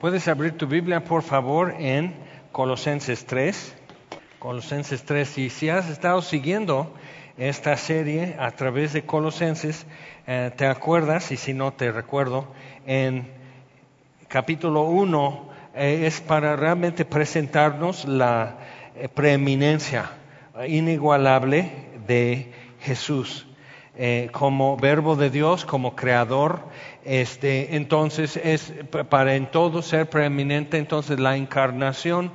Puedes abrir tu Biblia, por favor, en Colosenses 3. Colosenses 3. Y si has estado siguiendo esta serie a través de Colosenses, eh, te acuerdas, y si no te recuerdo, en capítulo 1 eh, es para realmente presentarnos la eh, preeminencia inigualable de Jesús. Como verbo de Dios, como creador, este, entonces es para en todo ser preeminente, entonces la encarnación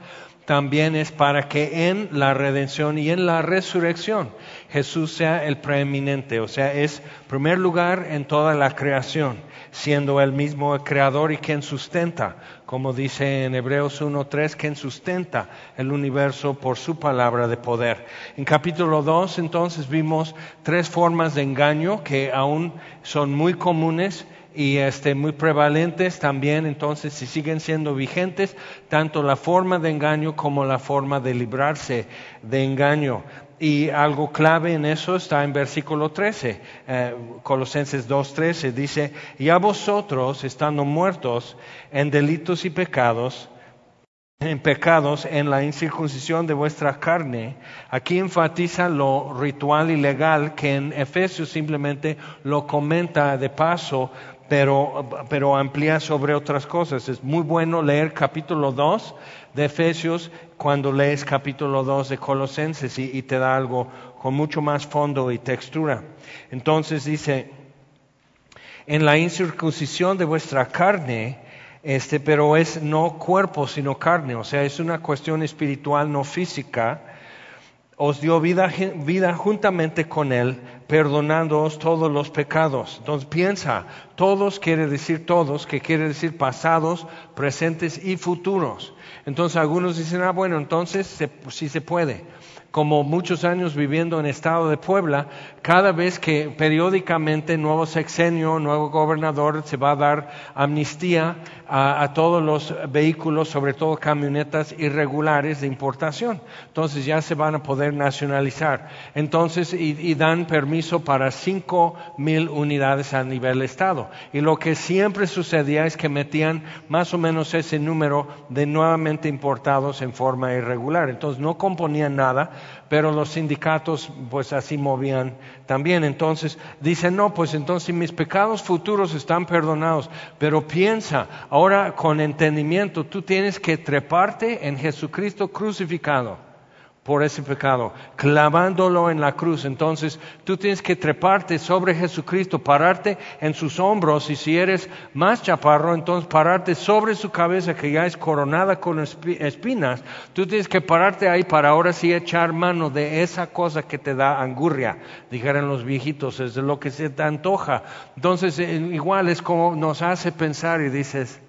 también es para que en la redención y en la resurrección Jesús sea el preeminente, o sea, es primer lugar en toda la creación, siendo el mismo creador y quien sustenta, como dice en Hebreos 1.3, quien sustenta el universo por su palabra de poder. En capítulo 2 entonces vimos tres formas de engaño que aún son muy comunes y este, muy prevalentes también, entonces, si siguen siendo vigentes, tanto la forma de engaño como la forma de librarse de engaño. Y algo clave en eso está en versículo 13, eh, Colosenses 2.13, dice, y a vosotros, estando muertos en delitos y pecados, en pecados en la incircuncisión de vuestra carne. Aquí enfatiza lo ritual y legal que en Efesios simplemente lo comenta de paso pero, pero amplía sobre otras cosas. Es muy bueno leer capítulo 2 de Efesios cuando lees capítulo 2 de Colosenses y, te da algo con mucho más fondo y textura. Entonces dice, en la incircuncisión de vuestra carne, este, pero es no cuerpo, sino carne, o sea, es una cuestión espiritual, no física, os dio vida, vida juntamente con Él, perdonándoos todos los pecados. Entonces piensa, todos quiere decir todos, que quiere decir pasados, presentes y futuros. Entonces algunos dicen, ah, bueno, entonces sí se puede como muchos años viviendo en estado de Puebla, cada vez que periódicamente nuevo sexenio, nuevo gobernador, se va a dar amnistía a, todos los vehículos, sobre todo camionetas irregulares de importación. Entonces ya se van a poder nacionalizar. Entonces, y, dan permiso para cinco mil unidades a nivel estado. Y lo que siempre sucedía es que metían más o menos ese número de nuevamente importados en forma irregular. Entonces no componían nada pero los sindicatos pues así movían también. Entonces dicen, no, pues entonces mis pecados futuros están perdonados, pero piensa, ahora con entendimiento, tú tienes que treparte en Jesucristo crucificado por ese pecado, clavándolo en la cruz. Entonces tú tienes que treparte sobre Jesucristo, pararte en sus hombros y si eres más chaparro, entonces pararte sobre su cabeza que ya es coronada con espinas. Tú tienes que pararte ahí para ahora sí echar mano de esa cosa que te da angurria, dijeron los viejitos, es de lo que se te antoja. Entonces eh, igual es como nos hace pensar y dices,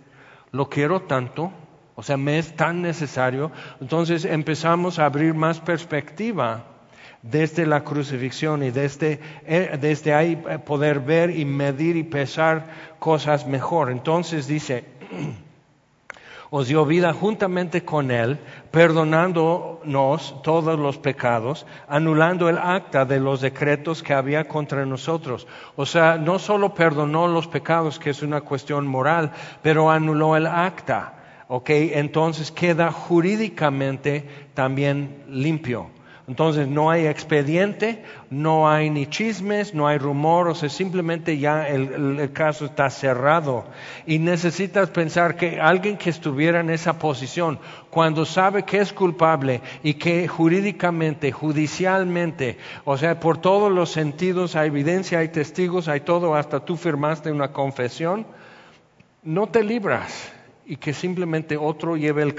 lo quiero tanto o sea, me es tan necesario. Entonces empezamos a abrir más perspectiva desde la crucifixión y desde, eh, desde ahí eh, poder ver y medir y pesar cosas mejor. Entonces dice, os dio vida juntamente con Él, perdonándonos todos los pecados, anulando el acta de los decretos que había contra nosotros. O sea, no solo perdonó los pecados, que es una cuestión moral, pero anuló el acta ok, entonces queda jurídicamente también limpio. Entonces no hay expediente, no hay ni chismes, no hay rumor, o sea, simplemente ya el, caso está cerrado. Y necesitas pensar que alguien que estuviera en esa posición, cuando sabe que es culpable y que jurídicamente, judicialmente, o sea, por todos los sentidos hay evidencia, hay testigos, hay todo, hasta tú firmaste una confesión, no te libras y que simplemente otro lleve el,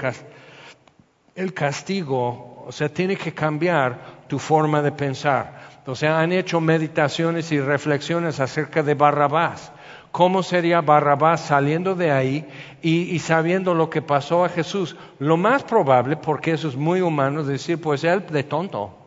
el castigo, o sea, tiene que cambiar tu forma de pensar. O sea, han hecho meditaciones y reflexiones acerca de Barrabás. ¿Cómo sería Barrabás saliendo de ahí y, y, sabiendo lo que pasó a Jesús? Lo más probable, porque eso es muy humano, decir, pues él de tonto.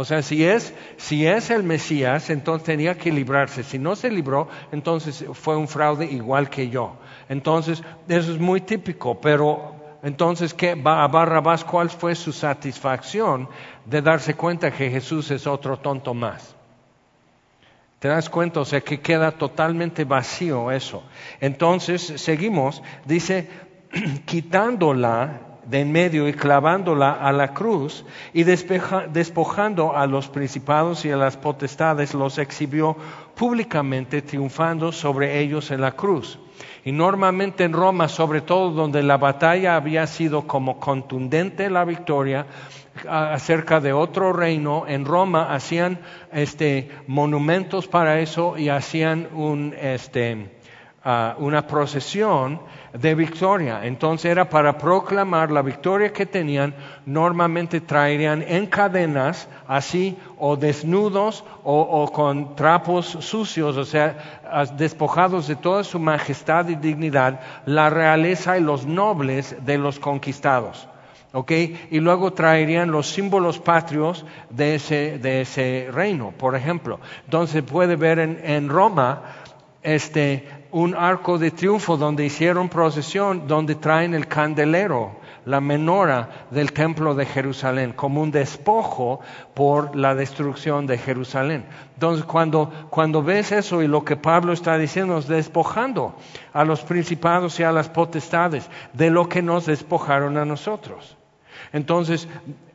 O sea, si es, si es el Mesías, entonces tenía que librarse. Si no se libró, entonces fue un fraude igual que yo. Entonces, eso es muy típico, pero entonces, ¿qué, a Barrabás cuál fue su satisfacción de darse cuenta que Jesús es otro tonto más? ¿Te das cuenta? O sea, que queda totalmente vacío eso. Entonces, seguimos, dice, quitándola de en medio y clavándola a la cruz y despojando a los principados y a las potestades, los exhibió públicamente triunfando sobre ellos en la cruz. Y normalmente en Roma, sobre todo donde la batalla había sido como contundente la victoria, acerca de otro reino, en Roma hacían este, monumentos para eso y hacían un, este, uh, una procesión de victoria. Entonces era para proclamar la victoria que tenían, normalmente traerían en cadenas, así, o desnudos o, con trapos sucios, o sea, despojados de toda su majestad y dignidad, la realeza y los nobles de los conquistados. ¿Okay? Y luego traerían los símbolos patrios de ese, de ese reino, por ejemplo. Entonces puede ver en, en Roma este, un arco de triunfo donde hicieron procesión, donde traen el candelero, la menora del templo de Jerusalén, como un despojo por la destrucción de Jerusalén. Entonces, cuando, cuando ves eso y lo que Pablo está diciendo es despojando a los principados y a las potestades de lo que nos despojaron a nosotros. Entonces,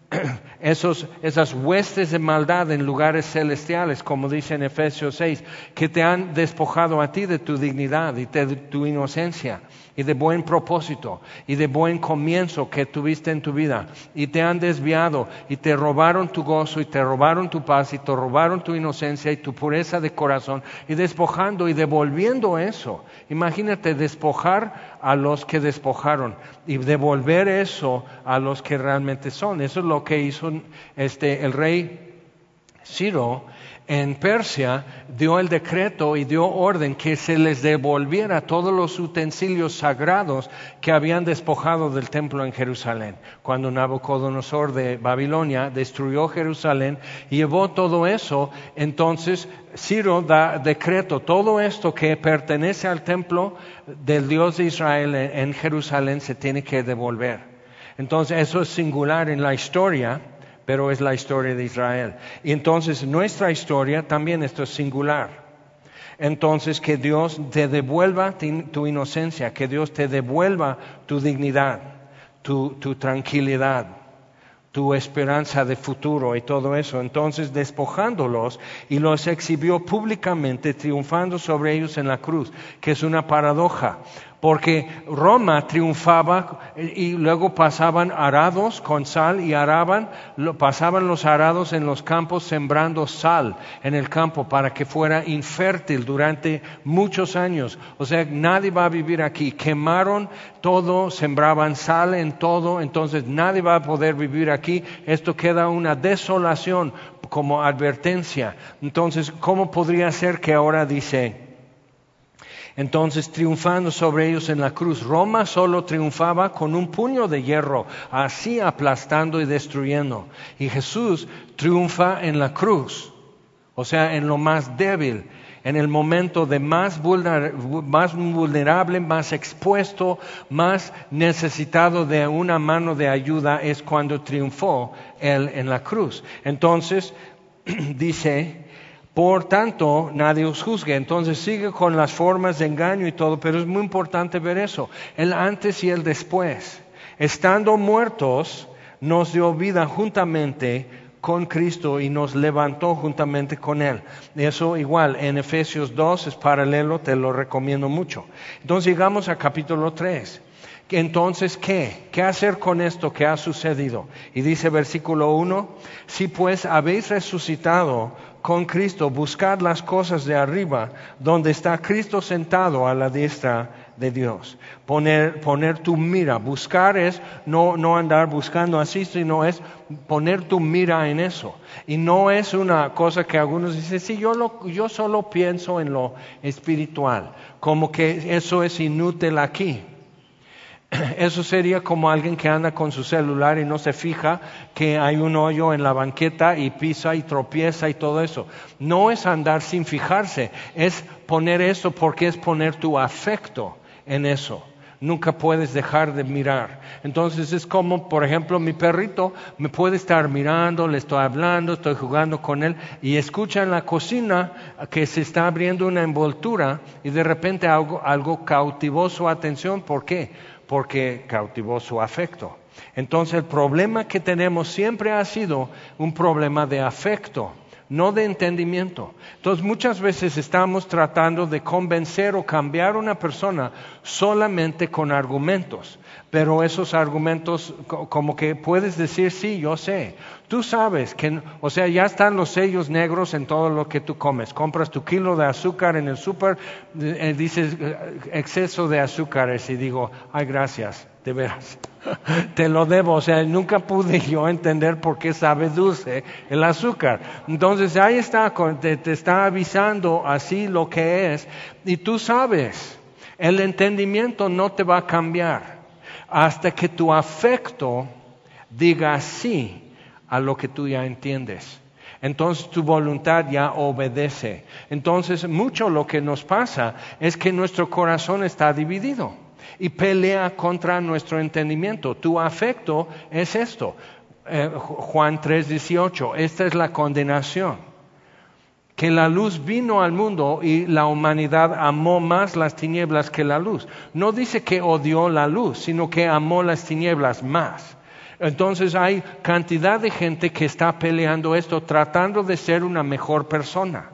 esos, esas huestes de maldad en lugares celestiales, como dice en Efesios 6, que te han despojado a ti de tu dignidad y de tu inocencia y de buen propósito y de buen comienzo que tuviste en tu vida y te han desviado y te robaron tu gozo y te robaron tu paz y te robaron tu inocencia y tu pureza de corazón y despojando y devolviendo eso. Imagínate despojar a los que despojaron y devolver eso a los que realmente son. Eso es lo que hizo este, el rey Ciro en Persia dio el decreto y dio orden que se les devolviera todos los utensilios sagrados que habían despojado del templo en Jerusalén. Cuando Nabucodonosor de Babilonia destruyó Jerusalén y llevó todo eso, entonces Ciro da decreto, todo esto que pertenece al templo del Dios de Israel en Jerusalén se tiene que devolver. Entonces eso es singular en la historia pero es la historia de Israel. Y entonces nuestra historia también esto es singular. Entonces que Dios te devuelva tu inocencia, que Dios te devuelva tu dignidad, tu, tu tranquilidad, tu esperanza de futuro y todo eso. Entonces despojándolos y los exhibió públicamente, triunfando sobre ellos en la cruz, que es una paradoja porque Roma triunfaba y luego pasaban arados con sal y araban, pasaban los arados en los campos sembrando sal en el campo para que fuera infértil durante muchos años. O sea, nadie va a vivir aquí. Quemaron todo, sembraban sal en todo, entonces nadie va a poder vivir aquí. Esto queda una desolación como advertencia. Entonces, ¿cómo podría ser que ahora dice, entonces, triunfando sobre ellos en la cruz, Roma solo triunfaba con un puño de hierro, así aplastando y destruyendo. Y Jesús triunfa en la cruz, o sea, en lo más débil, en el momento de más, vulnerable, más expuesto, más necesitado de una mano de ayuda, es cuando triunfó Él en la cruz. Entonces, dice por tanto, nadie os juzgue. Entonces sigue con las formas de engaño y todo, pero es muy importante ver eso, el antes y el después. Estando muertos, nos dio vida juntamente con Cristo y nos levantó juntamente con Él. Eso igual, en Efesios 2 es paralelo, te lo recomiendo mucho. Entonces llegamos a capítulo 3. Entonces, ¿qué? ¿Qué hacer con esto que ha sucedido? Y dice versículo 1, si pues habéis resucitado con Cristo, buscad las cosas de arriba, donde está Cristo sentado a la diestra de Dios. Poner, poner tu mira, buscar es no, no andar buscando así, sino es poner tu mira en eso. Y no es una cosa que algunos dicen, sí, yo, lo, yo solo pienso en lo espiritual, como que eso es inútil aquí. Eso sería como alguien que anda con su celular y no se fija que hay un hoyo en la banqueta y pisa y tropieza y todo eso. No es andar sin fijarse, es poner eso porque es poner tu afecto en eso. Nunca puedes dejar de mirar. Entonces es como, por ejemplo, mi perrito me puede estar mirando, le estoy hablando, estoy jugando con él y escucha en la cocina que se está abriendo una envoltura y de repente algo, cautivó su atención. ¿Por qué? Porque cautivó su afecto. Entonces el problema que tenemos siempre ha sido un problema de afecto no de entendimiento. Entonces muchas veces estamos tratando de convencer o cambiar a una persona solamente con argumentos, pero esos argumentos como que puedes decir, sí, yo sé, tú sabes que, o sea, ya están los sellos negros en todo lo que tú comes. Compras tu kilo de azúcar en el súper, eh, dices eh, exceso de azúcares y digo, ay, gracias, de veras. Te lo debo, o sea, nunca pude yo entender por qué sabe dulce el azúcar. Entonces ahí está, te, te está avisando así lo que es y tú sabes, el entendimiento no te va a cambiar hasta que tu afecto diga sí a lo que tú ya entiendes. Entonces tu voluntad ya obedece. Entonces mucho lo que nos pasa es que nuestro corazón está dividido y pelea contra nuestro entendimiento. Tu afecto es esto. Eh, Juan 3:18, esta es la condenación. Que la luz vino al mundo y la humanidad amó más las tinieblas que la luz. No dice que odió la luz, sino que amó las tinieblas más. Entonces hay cantidad de gente que está peleando esto, tratando de ser una mejor persona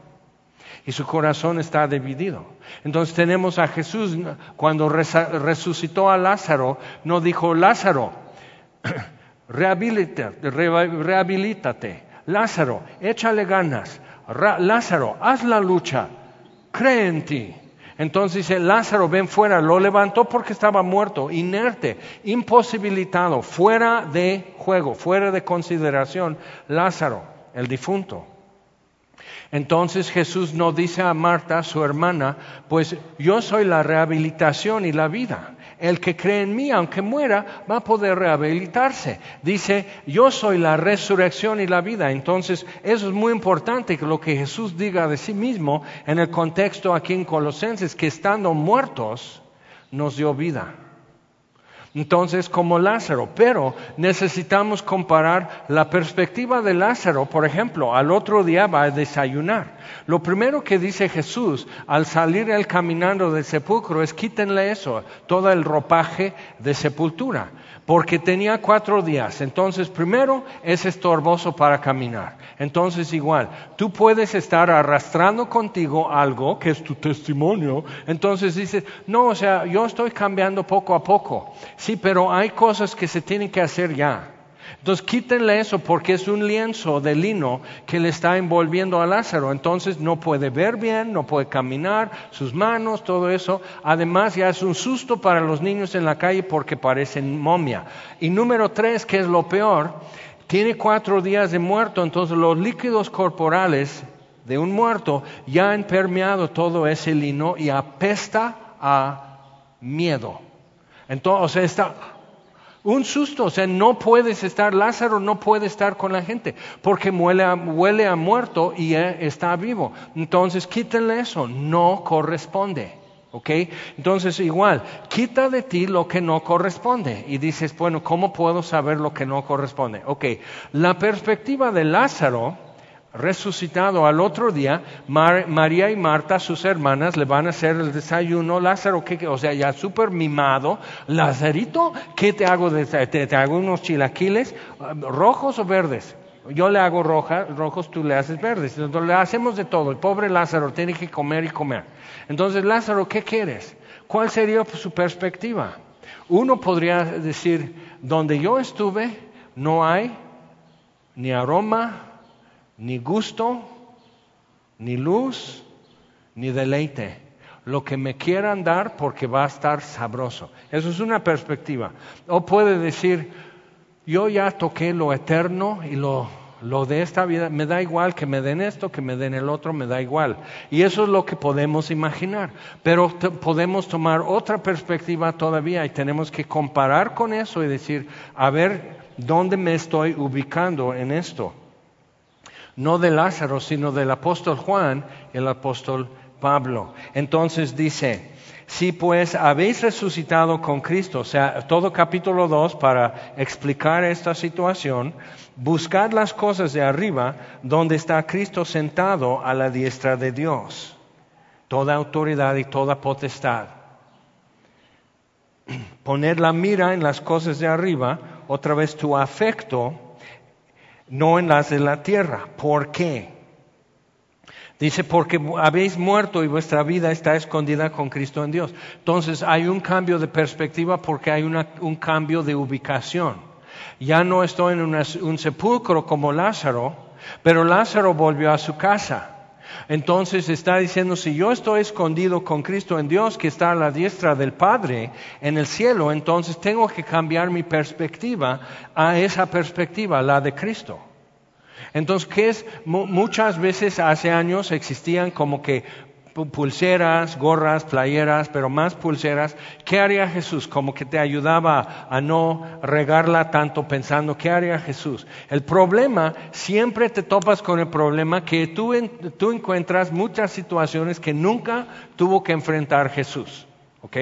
y su corazón está dividido. Entonces tenemos a Jesús, cuando resucitó a Lázaro, no dijo, Lázaro, rehabilítate, Lázaro, échale ganas, Lázaro, haz la lucha, cree en ti. Entonces dice, Lázaro, ven fuera, lo levantó porque estaba muerto, inerte, imposibilitado, fuera de juego, fuera de consideración, Lázaro, el difunto. Entonces Jesús no dice a Marta, su hermana, pues yo soy la rehabilitación y la vida. El que cree en mí, aunque muera, va a poder rehabilitarse. Dice, yo soy la resurrección y la vida. Entonces, eso es muy importante que lo que Jesús diga de sí mismo en el contexto aquí en Colosenses, que estando muertos, nos dio vida. Entonces, como Lázaro, pero necesitamos comparar la perspectiva de Lázaro, por ejemplo, al otro día va a desayunar. Lo primero que dice Jesús al salir él caminando del sepulcro es quítenle eso, todo el ropaje de sepultura porque tenía cuatro días. Entonces, primero es estorboso para caminar. Entonces, igual, tú puedes estar arrastrando contigo algo que es tu testimonio. Entonces dices, no, o sea, yo estoy cambiando poco a poco. Sí, pero hay cosas que se tienen que hacer ya. Entonces quítenle eso porque es un lienzo de lino que le está envolviendo a Lázaro. Entonces no puede ver bien, no puede caminar, sus manos, todo eso. Además ya es un susto para los niños en la calle porque parecen momia. Y número tres, que es lo peor, tiene cuatro días de muerto, entonces los líquidos corporales de un muerto ya han permeado todo ese lino y apesta a miedo. Entonces, está un susto, o sea, no puedes estar, Lázaro no puede estar con la gente porque huele a, muerto y está vivo. Entonces, quítenle eso, no corresponde. ¿Ok? Entonces, igual, quita de ti lo que no corresponde. Y dices, bueno, ¿cómo puedo saber lo que no corresponde? Ok, la perspectiva de Lázaro resucitado al otro día, María y Marta, sus hermanas, le van a hacer el desayuno. Lázaro, ¿qué, o sea, ya súper mimado. Lázarito, ¿qué te hago? De, te, hago unos chilaquiles, rojos o verdes? Yo le hago roja, rojos, tú le haces verdes. Entonces le hacemos de todo. El pobre Lázaro tiene que comer y comer. Entonces, Lázaro, ¿qué quieres? ¿Cuál sería su perspectiva? Uno podría decir, donde yo estuve, no hay ni aroma, ni gusto, ni luz, ni deleite. Lo que me quieran dar porque va a estar sabroso. Eso es una perspectiva. O puede decir, yo ya toqué lo eterno y lo, lo de esta vida, me da igual que me den esto, que me den el otro, me da igual. Y eso es lo que podemos imaginar. Pero podemos tomar otra perspectiva todavía y tenemos que comparar con eso y decir, a ver, ¿dónde me estoy ubicando en esto? No de Lázaro, sino del apóstol Juan el apóstol Pablo. Entonces dice, si pues habéis resucitado con Cristo, o sea, todo capítulo 2 para explicar esta situación, buscad las cosas de arriba donde está Cristo sentado a la diestra de Dios, toda autoridad y toda potestad. Poner la mira en las cosas de arriba, otra vez tu afecto, no en las de la tierra. ¿Por qué? Dice, porque habéis muerto y vuestra vida está escondida con Cristo en Dios. Entonces hay un cambio de perspectiva porque hay un cambio de ubicación. Ya no estoy en un sepulcro como Lázaro, pero Lázaro volvió a su casa. Entonces está diciendo, si yo estoy escondido con Cristo en Dios, que está a la diestra del Padre en el cielo, entonces tengo que cambiar mi perspectiva a esa perspectiva, la de Cristo. Entonces, ¿qué es? muchas veces hace años existían como que pulseras, gorras, playeras, pero más pulseras. ¿Qué haría Jesús? Como que te ayudaba a no regarla tanto pensando, ¿qué haría Jesús? El problema, siempre te topas con el problema que tú, tú encuentras muchas situaciones que nunca tuvo que enfrentar Jesús. ¿Ok?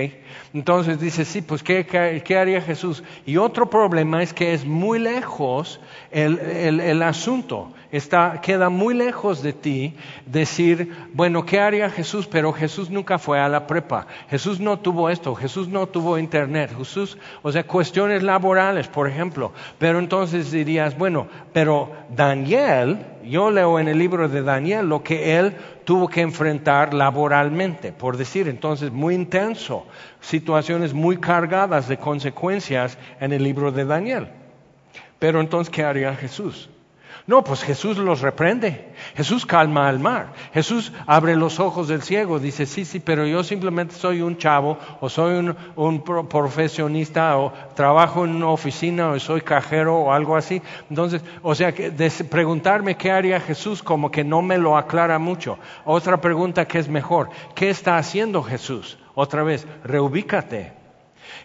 Entonces dice, sí, pues ¿qué, ¿qué, haría Jesús? Y otro problema es que es muy lejos el, el, el, asunto, está, queda muy lejos de ti decir, bueno, ¿qué haría Jesús? Pero Jesús nunca fue a la prepa, Jesús no tuvo esto, Jesús no tuvo internet, Jesús, o sea, cuestiones laborales, por ejemplo. Pero entonces dirías, bueno, pero Daniel, yo leo en el libro de Daniel lo que él tuvo que enfrentar laboralmente, por decir, entonces muy intenso, situaciones muy cargadas de consecuencias en el libro de Daniel. Pero entonces, ¿qué haría Jesús? No, pues Jesús los reprende. Jesús calma al mar. Jesús abre los ojos del ciego. Dice, sí, sí, pero yo simplemente soy un chavo o soy un, profesionista o trabajo en una oficina o soy cajero o algo así. Entonces, o sea, que preguntarme qué haría Jesús como que no me lo aclara mucho. Otra pregunta que es mejor, ¿qué está haciendo Jesús? Otra vez, reubícate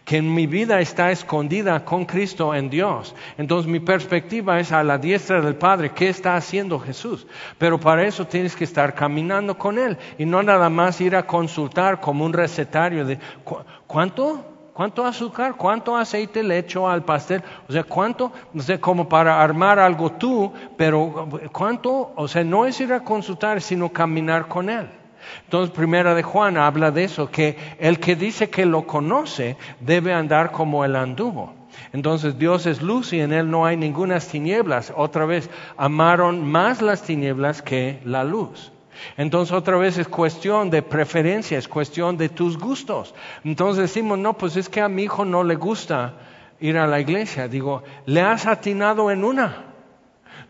que mi vida está escondida con Cristo en Dios. Entonces mi perspectiva es a la diestra del Padre, ¿qué está haciendo Jesús? Pero para eso tienes que estar caminando con Él y no nada más ir a consultar como un recetario de ¿cuánto? ¿Cuánto azúcar? ¿Cuánto aceite le echo al pastel? O sea, ¿cuánto? No sé, como para armar algo tú, pero ¿cuánto? O sea, no es ir a consultar, sino caminar con Él. Entonces, primera de Juan habla de eso, que el que dice que lo conoce debe andar como él anduvo. Entonces Dios es luz y en Él no hay ninguna tinieblas. Otra vez, amaron más las tinieblas que la luz. Entonces otra vez es cuestión de preferencia, es cuestión de tus gustos. Entonces decimos, no, pues es que a mi hijo no le gusta ir a la iglesia. Digo, le has atinado en una.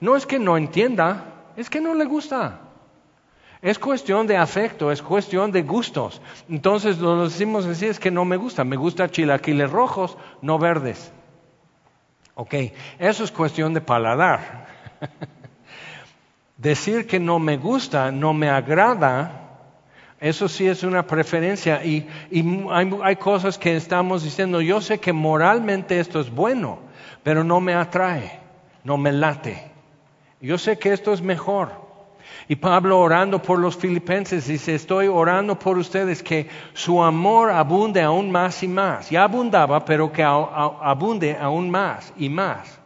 No es que no entienda, es que no le gusta. Es cuestión de afecto, es cuestión de gustos. Entonces lo decimos así, es que no me gusta, me gusta chilaquiles rojos, no verdes. Ok, eso es cuestión de paladar. Decir que no me gusta, no me agrada, eso sí es una preferencia y, hay, hay, cosas que estamos diciendo, yo sé que moralmente esto es bueno, pero no me atrae, no me late. Yo sé que esto es mejor, y Pablo orando por los filipenses dice, estoy orando por ustedes que su amor abunde aún más y más. Ya abundaba, pero que abunde aún más y más.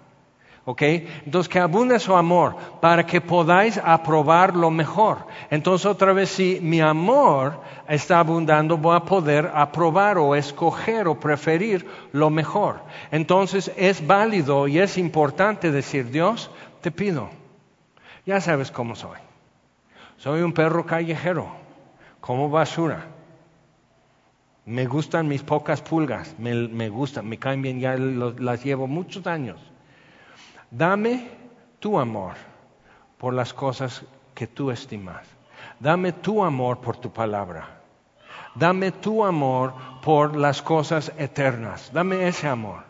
¿Ok? Entonces que abunde su amor para que podáis aprobar lo mejor. Entonces otra vez, si mi amor está abundando, voy a poder aprobar o escoger o preferir lo mejor. Entonces es válido y es importante decir, Dios, te pido, ya sabes cómo soy. Soy un perro callejero, como basura. Me gustan mis pocas pulgas, me, gustan, me caen bien, ya las llevo muchos años. Dame tu amor por las cosas que tú estimas. Dame tu amor por tu palabra. Dame tu amor por las cosas eternas. Dame ese amor.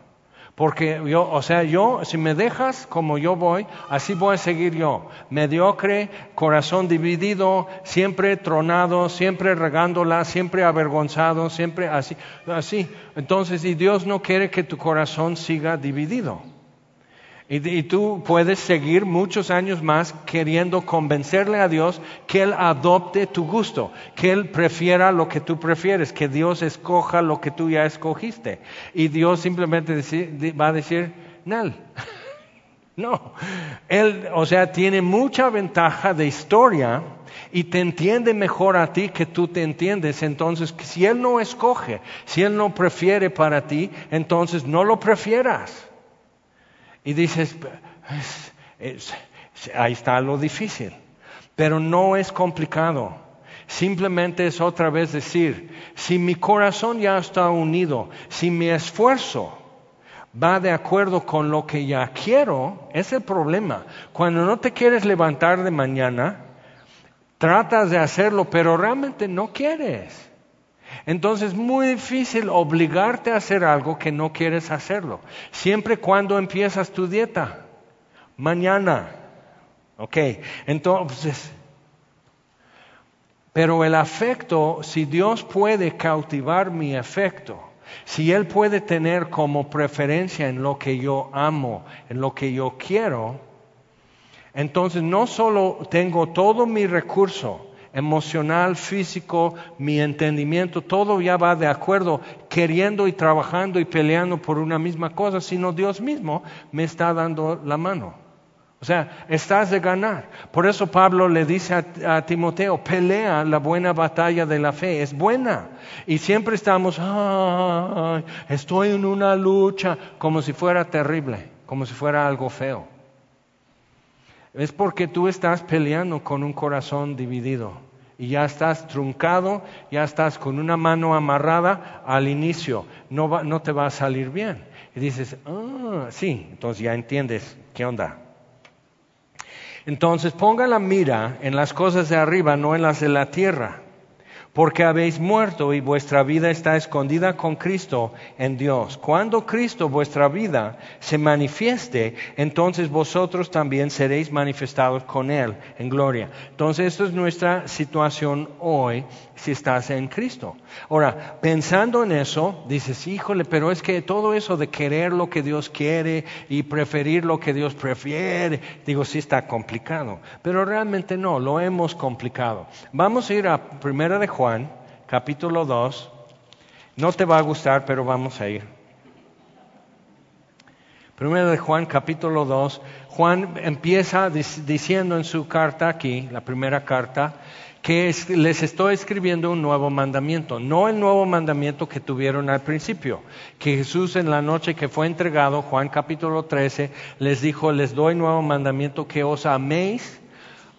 Porque yo, o sea, yo, si me dejas como yo voy, así voy a seguir yo. Mediocre, corazón dividido, siempre tronado, siempre regándola, siempre avergonzado, siempre así, así. Entonces, y Dios no quiere que tu corazón siga dividido. Y, tú puedes seguir muchos años más queriendo convencerle a Dios que Él adopte tu gusto, que Él prefiera lo que tú prefieres, que Dios escoja lo que tú ya escogiste. Y Dios simplemente va a decir, Nel, No, él, o sea, tiene mucha ventaja de historia y te entiende mejor a ti que tú te entiendes. Entonces, si Él no escoge, si Él no prefiere para ti, entonces no lo prefieras. Y dices, ahí está lo difícil, pero no es complicado. Simplemente es otra vez decir, si mi corazón ya está unido, si mi esfuerzo va de acuerdo con lo que ya quiero, es el problema. Cuando no te quieres levantar de mañana, tratas de hacerlo, pero realmente no quieres. Entonces es muy difícil obligarte a hacer algo que no quieres hacerlo. Siempre cuando empiezas tu dieta, mañana. Ok, entonces, pero el afecto, si Dios puede cautivar mi afecto, si Él puede tener como preferencia en lo que yo amo, en lo que yo quiero, entonces no solo tengo todo mi recurso emocional, físico, mi entendimiento, todo ya va de acuerdo, queriendo y trabajando y peleando por una misma cosa, sino Dios mismo me está dando la mano. O sea, estás de ganar. Por eso Pablo le dice a, Timoteo, pelea la buena batalla de la fe, es buena. Y siempre estamos, estoy en una lucha, como si fuera terrible, como si fuera algo feo. Es porque tú estás peleando con un corazón dividido y ya estás truncado, ya estás con una mano amarrada al inicio, no, no te va a salir bien. Y dices, ah, sí, entonces ya entiendes qué onda. Entonces ponga la mira en las cosas de arriba, no en las de la tierra, porque habéis muerto y vuestra vida está escondida con Cristo en Dios. Cuando Cristo, vuestra vida, se manifieste, entonces vosotros también seréis manifestados con Él en gloria. Entonces, esto es nuestra situación hoy si estás en Cristo. Ahora, pensando en eso, dices, híjole, pero es que todo eso de querer lo que Dios quiere y preferir lo que Dios prefiere, digo, sí está complicado, pero realmente no, lo hemos complicado. Vamos a ir a Primera de Juan, capítulo 2. No te va a gustar, pero vamos a ir. Primera de Juan, capítulo 2. Juan empieza diciendo en su carta aquí, la primera carta, que les estoy escribiendo un nuevo mandamiento, no el nuevo mandamiento que tuvieron al principio, que Jesús en la noche que fue entregado, Juan capítulo 13, les dijo, les doy nuevo mandamiento que os améis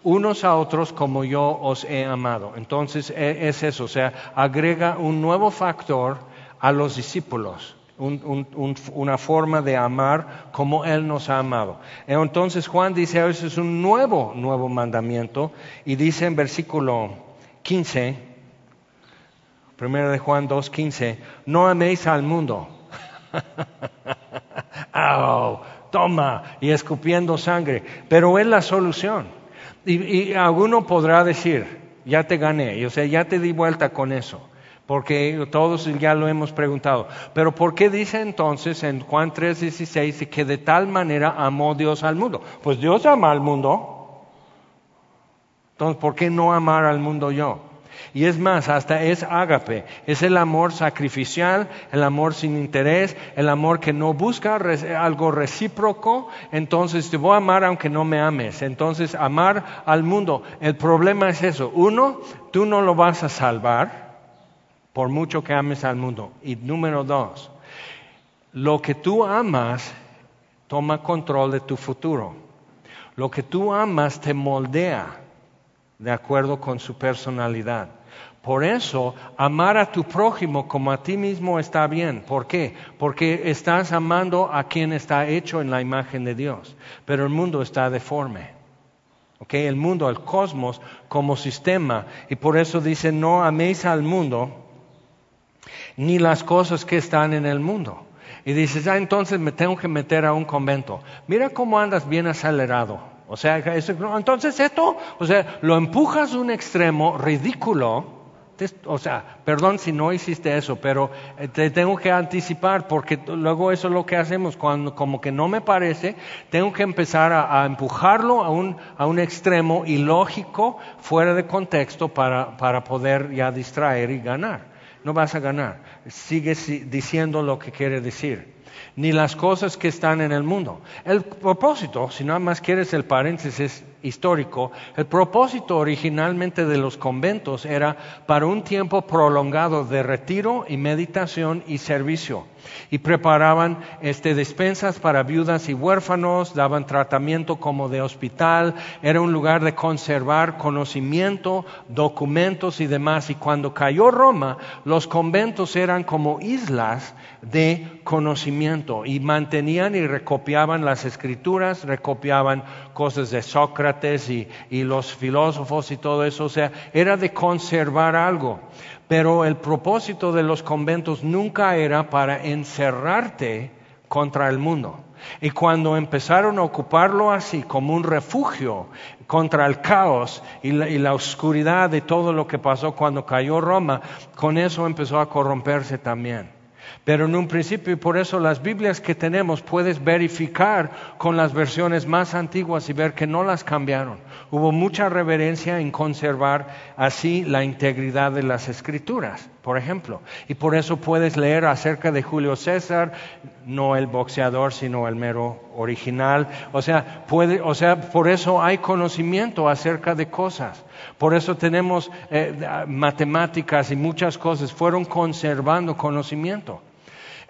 unos a otros como yo os he amado. Entonces e, es eso, o sea, agrega un nuevo factor a los discípulos una forma de amar como Él nos ha amado. Entonces Juan dice, eso es un nuevo, nuevo mandamiento, y dice en versículo 15, primero de Juan 2.15, no améis al mundo. toma, y escupiendo sangre, pero es la solución. Y, y alguno podrá decir, ya te gané, o sea, ya te di vuelta con eso porque todos ya lo hemos preguntado. Pero ¿por qué dice entonces en Juan 3:16 que de tal manera amó Dios al mundo? Pues Dios ama al mundo. Entonces, ¿por qué no amar al mundo yo? Y es más, hasta es ágape, es el amor sacrificial, el amor sin interés, el amor que no busca algo recíproco, entonces te voy a amar aunque no me ames. Entonces, amar al mundo, el problema es eso. Uno, tú no lo vas a salvar por mucho que ames al mundo. Y número dos, lo que tú amas toma control de tu futuro. Lo que tú amas te moldea de acuerdo con su personalidad. Por eso, amar a tu prójimo como a ti mismo está bien. ¿Por qué? Porque estás amando a quien está hecho en la imagen de Dios. Pero el mundo está deforme. El mundo, el cosmos como sistema. Y por eso dice, no améis al mundo ni las cosas que están en el mundo. Y dices, ah, entonces me tengo que meter a un convento. Mira cómo andas bien acelerado. O sea, entonces esto, o sea, lo empujas a un extremo ridículo. O sea, perdón si no hiciste eso, pero eh, te tengo que anticipar porque luego eso es lo que hacemos. Cuando como que no me parece, tengo que empezar a, empujarlo a un, a un extremo ilógico, fuera de contexto, para, para poder ya distraer y ganar no vas a ganar. Sigue diciendo lo que quiere decir. Ni las cosas que están en el mundo. El propósito, si nada más quieres el paréntesis histórico, el propósito originalmente de los conventos era para un tiempo prolongado de retiro y meditación y servicio y preparaban este, despensas para viudas y huérfanos, daban tratamiento como de hospital, era un lugar de conservar conocimiento, documentos y demás. Y cuando cayó Roma, los conventos eran como islas de conocimiento y mantenían y recopiaban las escrituras, recopiaban cosas de Sócrates y, y los filósofos y todo eso, o sea, era de conservar algo. Pero el propósito de los conventos nunca era para encerrarte contra el mundo. Y cuando empezaron a ocuparlo así como un refugio contra el caos y la, oscuridad de todo lo que pasó cuando cayó Roma, con eso empezó a corromperse también. Pero en un principio, y por eso las Biblias que tenemos puedes verificar con las versiones más antiguas y ver que no las cambiaron. Hubo mucha reverencia en conservar así la integridad de las escrituras, por ejemplo. Y por eso puedes leer acerca de Julio César, no el boxeador, sino el mero original. O sea, puede, o sea por eso hay conocimiento acerca de cosas. Por eso tenemos eh, matemáticas y muchas cosas. Fueron conservando conocimiento.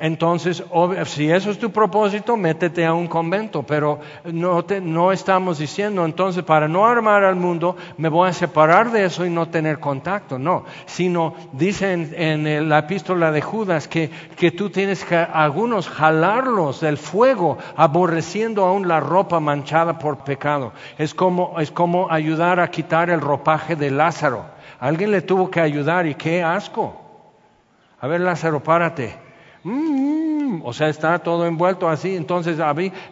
Entonces, si eso es tu propósito, métete a un convento, pero no, te, no estamos diciendo, entonces, para no armar al mundo, me voy a separar de eso y no tener contacto, no, sino dice en, en la epístola de Judas que, que tú tienes que algunos jalarlos del fuego, aborreciendo aún la ropa manchada por pecado. Es como, es como ayudar a quitar el ropaje de Lázaro. Alguien le tuvo que ayudar y qué asco. A ver, Lázaro, párate. Mm, o sea, está todo envuelto así. Entonces,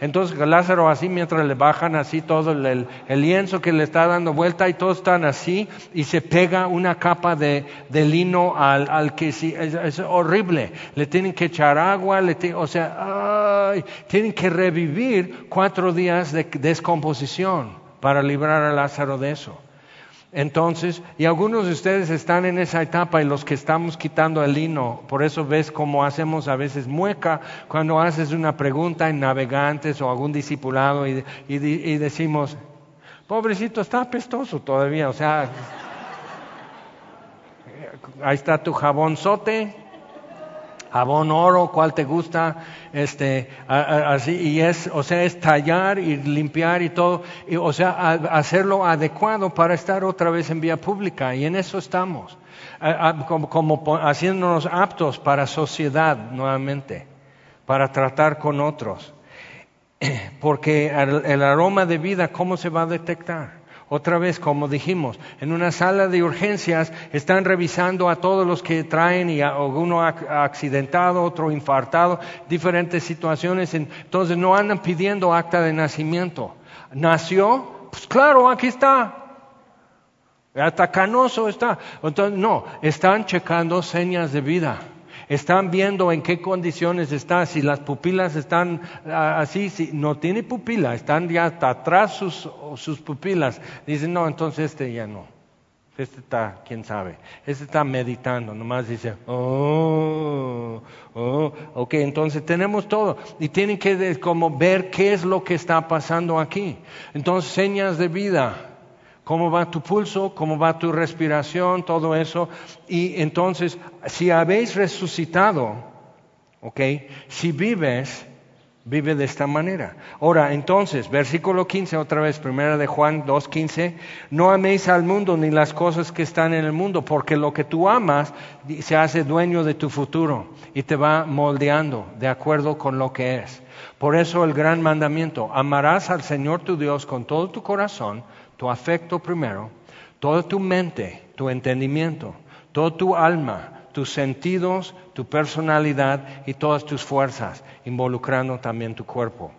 entonces Lázaro así, mientras le bajan así todo el, lienzo que le está dando vuelta y todos están así y se pega una capa de, lino al, que sí, es, horrible. Le tienen que echar agua, le o sea, tienen que revivir cuatro días de descomposición para librar a Lázaro de eso. Entonces, y algunos de ustedes están en esa etapa y los que estamos quitando el lino, por eso ves cómo hacemos a veces mueca cuando haces una pregunta en navegantes o algún discipulado y, decimos, pobrecito, está apestoso todavía, o sea, ahí está tu jabonzote, jabón oro, cuál te gusta, este, así, y es, o sea, es tallar y limpiar y todo, y, o sea, hacerlo adecuado para estar otra vez en vía pública, y en eso estamos, como, como haciéndonos aptos para sociedad nuevamente, para tratar con otros. Porque el aroma de vida, ¿cómo se va a detectar? Otra vez, como dijimos, en una sala de urgencias están revisando a todos los que traen, y a, uno accidentado, otro infartado, diferentes situaciones. Entonces no andan pidiendo acta de nacimiento. ¿Nació? Pues claro, aquí está. Hasta canoso está. Entonces, no, están checando señas de vida están viendo en qué condiciones está, si las pupilas están ah, así, si no tiene pupila, están ya hasta atrás sus, sus pupilas. Dicen, no, entonces este ya no. Este está, quién sabe. Este está meditando, nomás dice, oh, oh, ok, entonces tenemos todo. Y tienen que como ver qué es lo que está pasando aquí. Entonces, señas de vida cómo va tu pulso, cómo va tu respiración, todo eso. Y entonces, si habéis resucitado, ¿ok? Si vives, vive de esta manera. Ahora, entonces, versículo 15, otra vez, primera de Juan 2.15, no améis al mundo ni las cosas que están en el mundo, porque lo que tú amas se hace dueño de tu futuro y te va moldeando de acuerdo con lo que es. Por eso el gran mandamiento, amarás al Señor tu Dios con todo tu corazón, tu afecto primero, toda tu mente, tu entendimiento, toda tu alma, tus sentidos, tu personalidad y todas tus fuerzas, involucrando también tu cuerpo.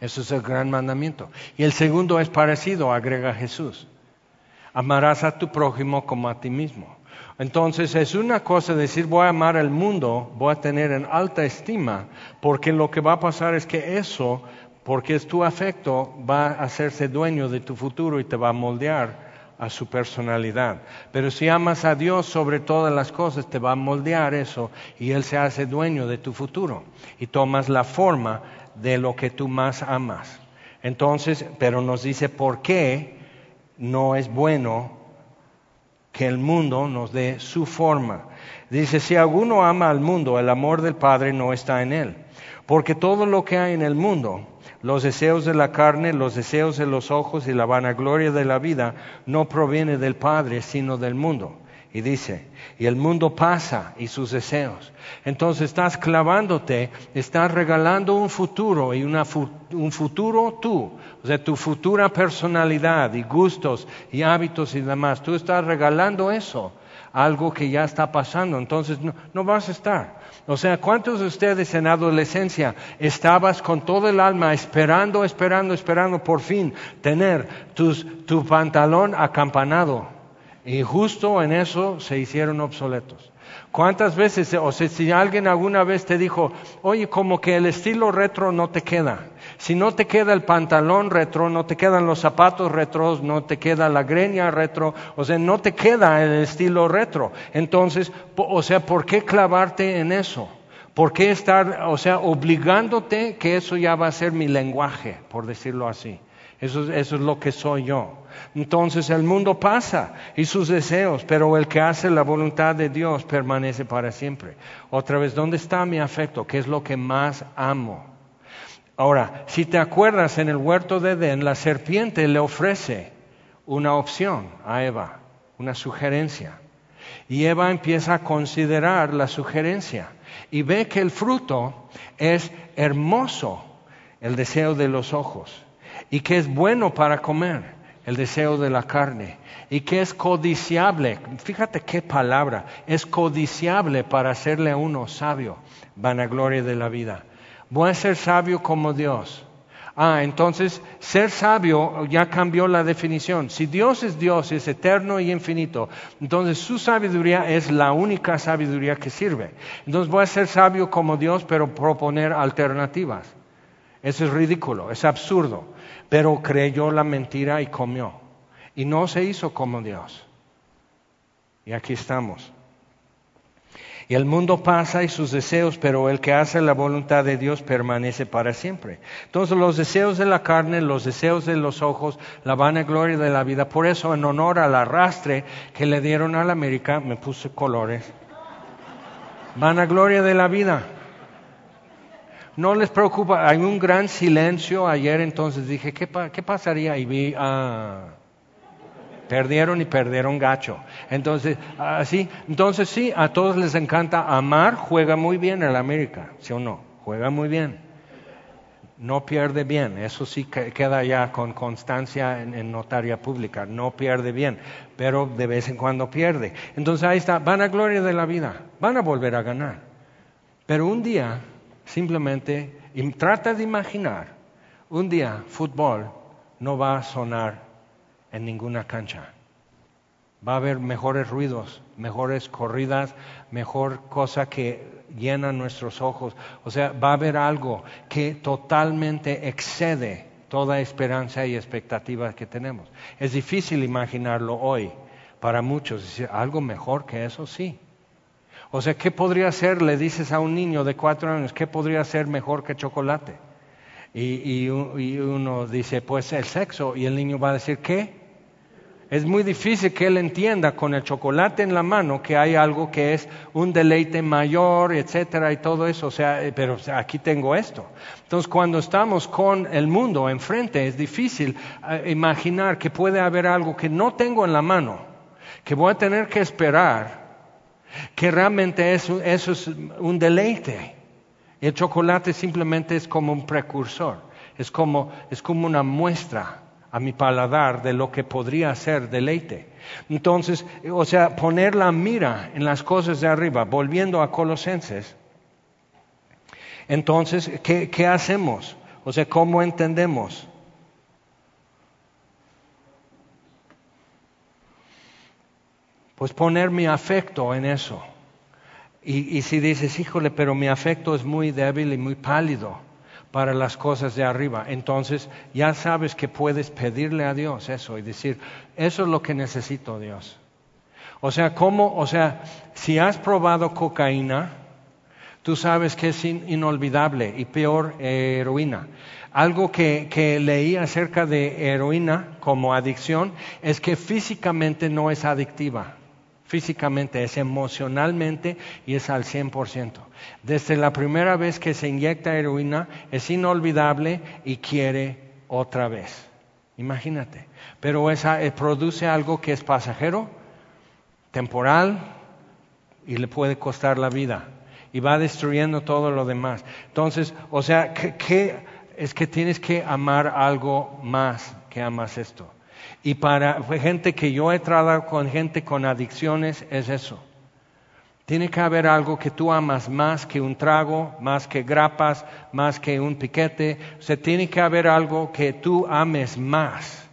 Eso es el gran mandamiento. Y el segundo es parecido, agrega Jesús. Amarás a tu prójimo como a ti mismo. Entonces es una cosa decir voy a amar al mundo, voy a tener en alta estima, porque lo que va a pasar es que eso porque es tu afecto, va a hacerse dueño de tu futuro y te va a moldear a su personalidad. Pero si amas a Dios sobre todas las cosas, te va a moldear eso y Él se hace dueño de tu futuro y tomas la forma de lo que tú más amas. Entonces, pero nos dice por qué no es bueno que el mundo nos dé su forma. Dice, si alguno ama al mundo, el amor del Padre no está en él. Porque todo lo que hay en el mundo, los deseos de la carne, los deseos de los ojos y la vanagloria de la vida no proviene del Padre, sino del mundo. Y dice, y el mundo pasa y sus deseos. Entonces estás clavándote, estás regalando un futuro y un futuro tú, o sea, tu futura personalidad y gustos y hábitos y demás. Tú estás regalando eso, algo que ya está pasando, entonces no vas a estar. O sea, ¿cuántos de ustedes en adolescencia estabas con todo el alma esperando, esperando, esperando por fin tener tu pantalón acampanado? Y justo en eso se hicieron obsoletos. ¿Cuántas veces, o sea, si alguien alguna vez te dijo, oye, como que el estilo retro no te queda, si no te queda el pantalón retro, no te quedan los zapatos retros, no te queda la greña retro, o sea, no te queda el estilo retro. Entonces, o sea, ¿por qué clavarte en eso? ¿Por qué estar, o sea, obligándote que eso ya va a ser mi lenguaje, por decirlo así? Eso, eso es lo que soy yo. Entonces el mundo pasa y sus deseos, pero el que hace la voluntad de Dios permanece para siempre. Otra vez, ¿dónde está mi afecto? ¿Qué es lo que más amo? Ahora, si te acuerdas, en el huerto de Edén, la serpiente le ofrece una opción a Eva, una sugerencia. Y Eva empieza a considerar la sugerencia y ve que el fruto es hermoso, el deseo de los ojos, y que es bueno para comer el deseo de la carne y que es codiciable, fíjate qué palabra, es codiciable para hacerle a uno sabio, vanagloria de la vida. Voy a ser sabio como Dios. Ah, entonces ser sabio ya cambió la definición. Si Dios es Dios, es eterno y infinito, entonces su sabiduría es la única sabiduría que sirve. Entonces voy a ser sabio como Dios, pero proponer alternativas. Eso es ridículo, es absurdo pero creyó la mentira y comió. Y no se hizo como Dios. Y aquí estamos. Y el mundo pasa y sus deseos, pero el que hace la voluntad de Dios permanece para siempre. Entonces los deseos de la carne, los deseos de los ojos, la vanagloria de la vida. Por eso en honor al arrastre que le dieron a la América, me puse colores. Vanagloria de la vida. No les preocupa, hay un gran silencio ayer, entonces dije, ¿qué, pasaría? Y vi, ah, perdieron y perdieron gacho. Entonces, así, entonces sí, a todos les encanta amar, juega muy bien el América, ¿sí o no? Juega muy bien. No pierde bien, eso sí queda ya con constancia en, notaria pública, no pierde bien, pero de vez en cuando pierde. Entonces ahí está, van a gloria de la vida, van a volver a ganar. Pero un día Simplemente trata de imaginar, un día fútbol no va a sonar en ninguna cancha. Va a haber mejores ruidos, mejores corridas, mejor cosa que llena nuestros ojos. O sea, va a haber algo que totalmente excede toda esperanza y expectativa que tenemos. Es difícil imaginarlo hoy para muchos. Algo mejor que eso, sí. O sea, ¿qué podría ser? Le dices a un niño de cuatro años, ¿qué podría ser mejor que chocolate? Y, uno dice, pues el sexo. Y el niño va a decir, ¿qué? Es muy difícil que él entienda con el chocolate en la mano que hay algo que es un deleite mayor, etcétera, y todo eso. O sea, eh, pero aquí tengo esto. Entonces, cuando estamos con el mundo enfrente, es difícil eh, imaginar que puede haber algo que no tengo en la mano, que voy a tener que esperar que realmente eso, es un deleite. El chocolate simplemente es como un precursor, es como, es como una muestra a mi paladar de lo que podría ser deleite. Entonces, o sea, poner la mira en las cosas de arriba, volviendo a Colosenses. Entonces, ¿qué, qué hacemos? O sea, ¿cómo entendemos? pues poner mi afecto en eso. Y, si dices, híjole, pero mi afecto es muy débil y muy pálido, para las cosas de arriba. Entonces ya sabes que puedes pedirle a Dios eso y decir, eso es lo que necesito Dios. O sea, ¿cómo? O sea, si has probado cocaína, tú sabes que es inolvidable y peor heroína. Algo que, que, leí acerca de heroína como adicción es que físicamente no es adictiva. Físicamente es emocionalmente y es al 100%. Desde la primera vez que se inyecta heroína es inolvidable y quiere otra vez. Imagínate. Pero esa, eh, produce algo que es pasajero, temporal y le puede costar la vida. Y va destruyendo todo lo demás. Entonces, o sea, ¿qué, es que tienes que amar algo más que amas esto? Y para gente que yo he tratado con gente con adicciones es eso. Tiene que haber algo que tú amas más que un trago, más que grapas, más que un piquete. O sea, tiene que haber algo que tú ames más.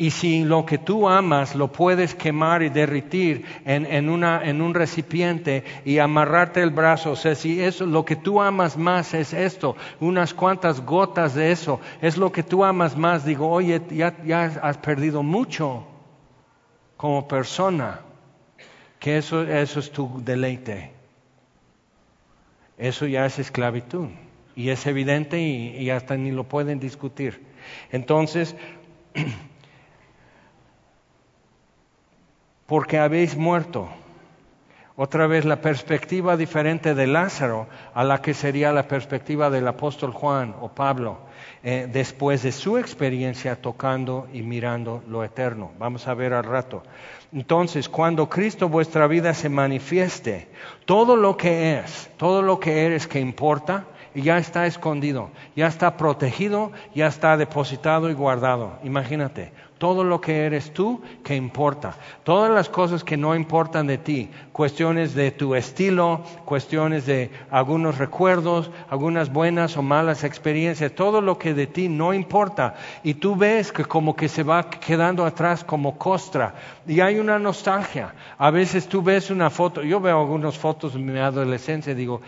Y si lo que tú amas lo puedes quemar y derritir en, en, una, en un recipiente y amarrarte el brazo, o sea, si eso, lo que tú amas más es esto, unas cuantas gotas de eso, es lo que tú amas más, digo, oye, ya, ya has perdido mucho como persona, que eso, eso es tu deleite. Eso ya es esclavitud. Y es evidente y, y hasta ni lo pueden discutir. Entonces, porque habéis muerto. Otra vez la perspectiva diferente de Lázaro a la que sería la perspectiva del apóstol Juan o Pablo eh, después de su experiencia tocando y mirando lo eterno. Vamos a ver al rato. Entonces, cuando Cristo vuestra vida se manifieste, todo lo que es, todo lo que eres que importa, ya está escondido, ya está protegido, ya está depositado y guardado. Imagínate, todo lo que eres tú que importa. Todas las cosas que no importan de ti, cuestiones de tu estilo, cuestiones de algunos recuerdos, algunas buenas o malas experiencias, todo lo que de ti no importa. Y tú ves que como que se va quedando atrás como costra. Y hay una nostalgia. A veces tú ves una foto, yo veo algunas fotos de mi adolescencia y digo,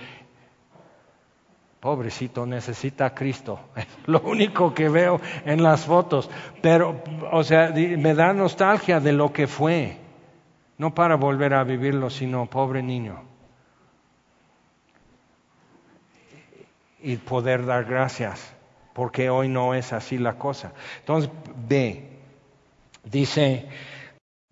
Pobrecito, necesita a Cristo. Es lo único que veo en las fotos. Pero, o sea, me da nostalgia de lo que fue. No para volver a vivirlo, sino pobre niño. Y poder dar gracias, porque hoy no es así la cosa. Entonces, ve, dice,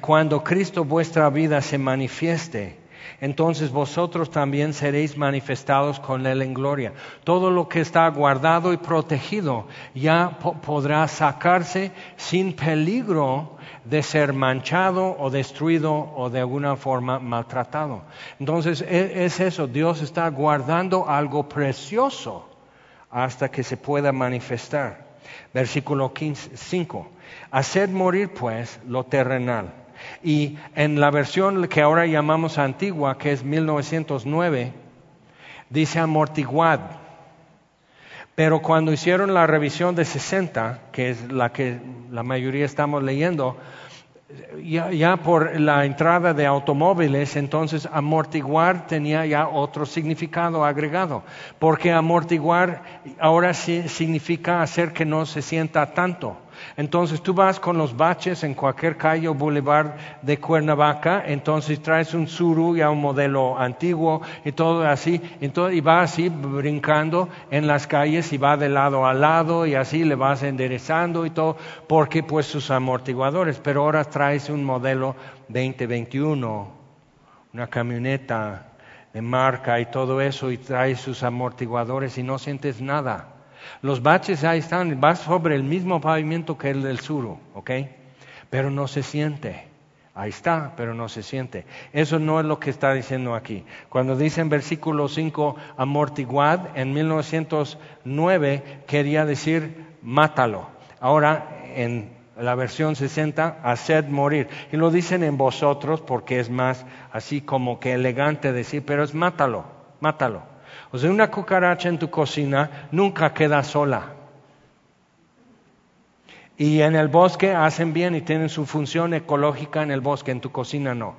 cuando Cristo vuestra vida se manifieste, entonces vosotros también seréis manifestados con Él en gloria. Todo lo que está guardado y protegido ya podrá sacarse sin peligro de ser manchado o destruido o de alguna forma maltratado. Entonces e, es eso, Dios está guardando algo precioso hasta que se pueda manifestar. Versículo 5. Haced morir pues lo terrenal y en la versión que ahora llamamos antigua, que es 1909, dice amortiguad. Pero cuando hicieron la revisión de 60, que es la que la mayoría estamos leyendo, ya, por la entrada de automóviles, entonces amortiguar tenía ya otro significado agregado, porque amortiguar ahora sí significa hacer que no se sienta tanto. Entonces tú vas con los baches en cualquier calle o boulevard de Cuernavaca, entonces traes un suru ya un modelo antiguo y todo así, y va así brincando en las calles y va de lado a lado y así le vas enderezando y todo, porque pues sus amortiguadores, pero ahora traes un modelo 2021, una camioneta de marca y todo eso y traes sus amortiguadores y no sientes nada. Los baches ahí están, vas sobre el mismo pavimento que el del suro, ¿ok? Pero no se siente. Ahí está, pero no se siente. Eso no es lo que está diciendo aquí. Cuando dice en versículo 5 amortiguad, en 1909 quería decir mátalo. Ahora en la versión 60, haced morir. Y lo dicen en vosotros porque es más así como que elegante decir, pero es mátalo, mátalo. O sea, una cucaracha en tu cocina nunca queda sola. Y en el bosque hacen bien y tienen su función ecológica en el bosque, en tu cocina no.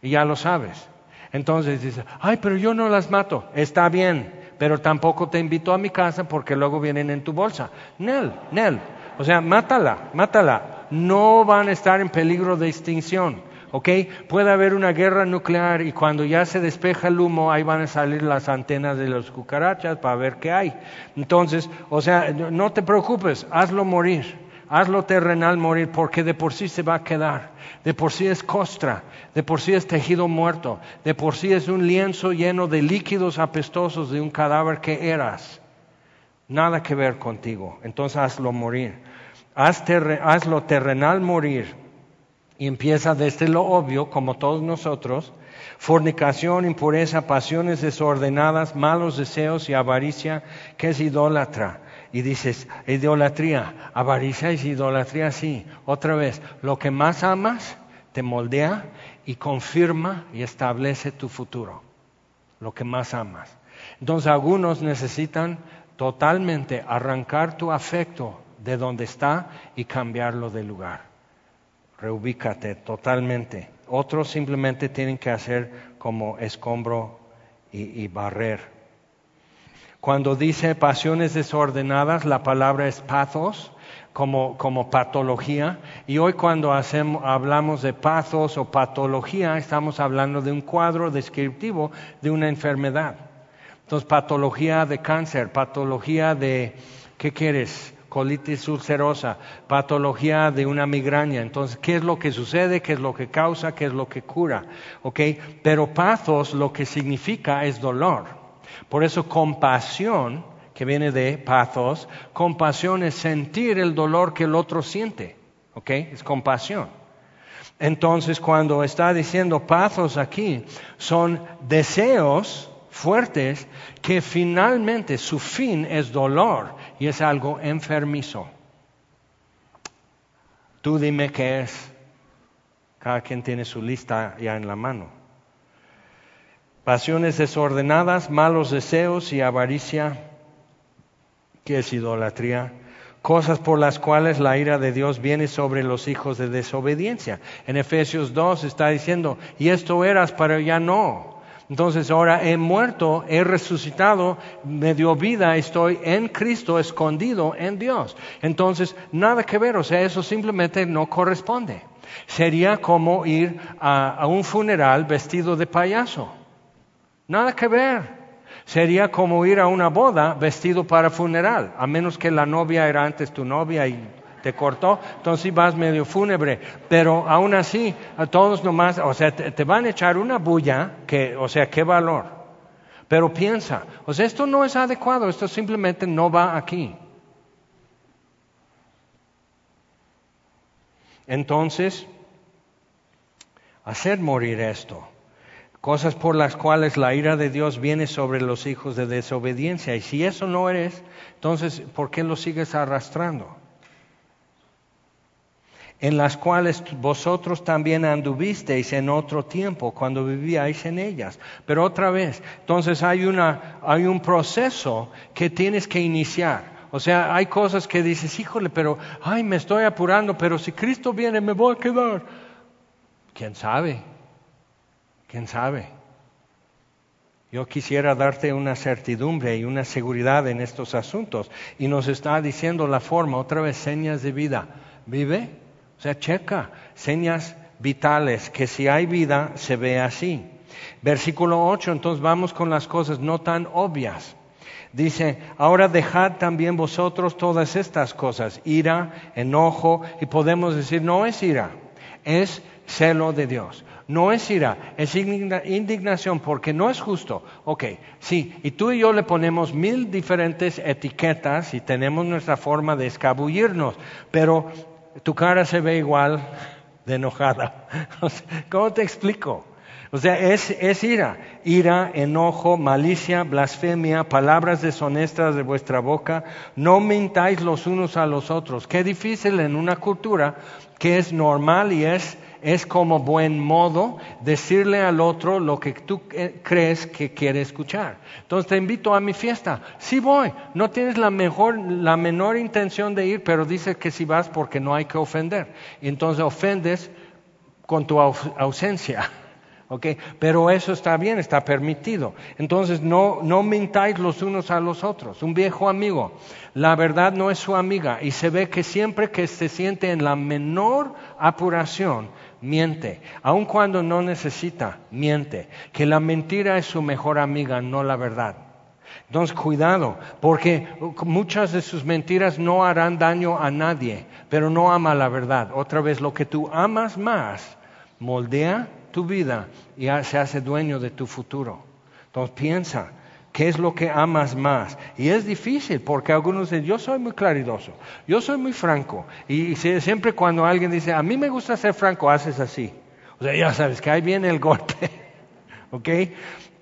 Y ya lo sabes. Entonces dices, ay, pero yo no las mato. Está bien, pero tampoco te invito a mi casa porque luego vienen en tu bolsa. Nel, Nel. O sea, mátala, mátala. No van a estar en peligro de extinción. ¿Ok? Puede haber una guerra nuclear y cuando ya se despeja el humo, ahí van a salir las antenas de los cucarachas para ver qué hay. Entonces, o sea, no te preocupes, hazlo morir hazlo terrenal morir porque de por sí se va a quedar, de por sí es costra, de por sí es tejido muerto, de por sí es un lienzo lleno de líquidos apestosos de un cadáver que eras. Nada que ver contigo, entonces hazlo morir. hazlo terrenal morir y empieza desde lo obvio, como todos nosotros, fornicación, impureza, pasiones desordenadas, malos deseos y avaricia, que es idólatra y dices, idolatría, avaricia es idolatría, sí. Otra vez, lo que más amas te moldea y confirma y establece tu futuro. Lo que más amas. Entonces algunos necesitan totalmente arrancar tu afecto de donde está y cambiarlo de lugar. Reubícate totalmente. Otros simplemente tienen que hacer como escombro y barrer cuando dice pasiones desordenadas, la palabra es pathos, como, como patología. Y hoy cuando hacemos, hablamos de pathos o patología, estamos hablando de un cuadro descriptivo de una enfermedad. Entonces, patología de cáncer, patología de, ¿qué quieres? Colitis ulcerosa, patología de una migraña. Entonces, ¿qué es lo que sucede? ¿Qué es lo que causa? ¿Qué es lo que cura? ¿Ok? Pero pathos lo que significa es dolor. Por eso compasión, que viene de pathos, compasión es sentir el dolor que el otro siente. ¿Ok? Es compasión. Entonces, cuando está diciendo pathos aquí, son deseos fuertes que finalmente su fin es dolor y es algo enfermizo. Tú dime qué es. Cada quien tiene su lista ya en la mano pasiones desordenadas, malos deseos y avaricia, que es idolatría, cosas por las cuales la ira de Dios viene sobre los hijos de desobediencia. En Efesios 2 está diciendo, y esto eras, pero ya no. Entonces ahora he muerto, he resucitado, me dio vida, estoy en Cristo, escondido en Dios. Entonces, nada que ver, o sea, eso simplemente no corresponde. Sería como ir a, un funeral vestido de payaso. Nada que ver. Sería como ir a una boda vestido para funeral, a menos que la novia era antes tu novia y te cortó, entonces vas medio fúnebre. Pero aún así, a todos nomás, o sea, te, van a echar una bulla, que, o sea, qué valor. Pero piensa, o sea, esto no es adecuado, esto simplemente no va aquí. Entonces, hacer morir esto cosas por las cuales la ira de Dios viene sobre los hijos de desobediencia. Y si eso no eres, entonces, ¿por qué lo sigues arrastrando? En las cuales vosotros también anduvisteis en otro tiempo, cuando vivíais en ellas. Pero otra vez, entonces hay, una, un proceso que tienes que iniciar. O sea, hay cosas que dices, híjole, pero, ay, me estoy apurando, pero si Cristo viene, me voy a quedar. ¿Quién sabe? ¿Quién sabe? Yo quisiera darte una certidumbre y una seguridad en estos asuntos. Y nos está diciendo la forma, otra vez, señas de vida. ¿Vive? O sea, checa, señas vitales, que si hay vida, se ve así. Versículo 8, entonces vamos con las cosas no tan obvias. Dice, ahora dejad también vosotros todas estas cosas, ira, enojo, y podemos decir, no es ira, es celo de Dios. No es ira, es indignación porque no es justo. Ok, sí, y tú y yo le ponemos mil diferentes etiquetas y tenemos nuestra forma de escabullirnos, pero tu cara se ve igual de enojada. ¿Cómo te explico? O sea, es, es, ira, ira, enojo, malicia, blasfemia, palabras deshonestas de vuestra boca. No mintáis los unos a los otros. Qué difícil en una cultura que es normal y es es como buen modo decirle al otro lo que tú eh, crees que quiere escuchar. Entonces te invito a mi fiesta. Sí voy. No tienes la mejor, la menor intención de ir, pero dices que sí vas porque no hay que ofender. Entonces ofendes con tu ausencia. Pero eso está bien, está permitido. Entonces no, no mintáis los unos a los otros. Un viejo amigo, la verdad no es su amiga y se ve que siempre que se siente en la menor apuración, miente. Aun cuando no necesita, miente. Que la mentira es su mejor amiga, no la verdad. Entonces, cuidado, porque muchas de sus mentiras no harán daño a nadie, pero no ama la verdad. Otra vez, lo que tú amas más moldea tu vida y se hace dueño de tu futuro. Entonces, piensa, ¿qué es lo que amas más? Y es difícil porque algunos dicen, yo soy muy claridoso, yo soy muy franco. Y siempre cuando alguien dice, a mí me gusta ser franco, haces así. O sea, ya sabes que ahí viene el golpe. ¿Ok?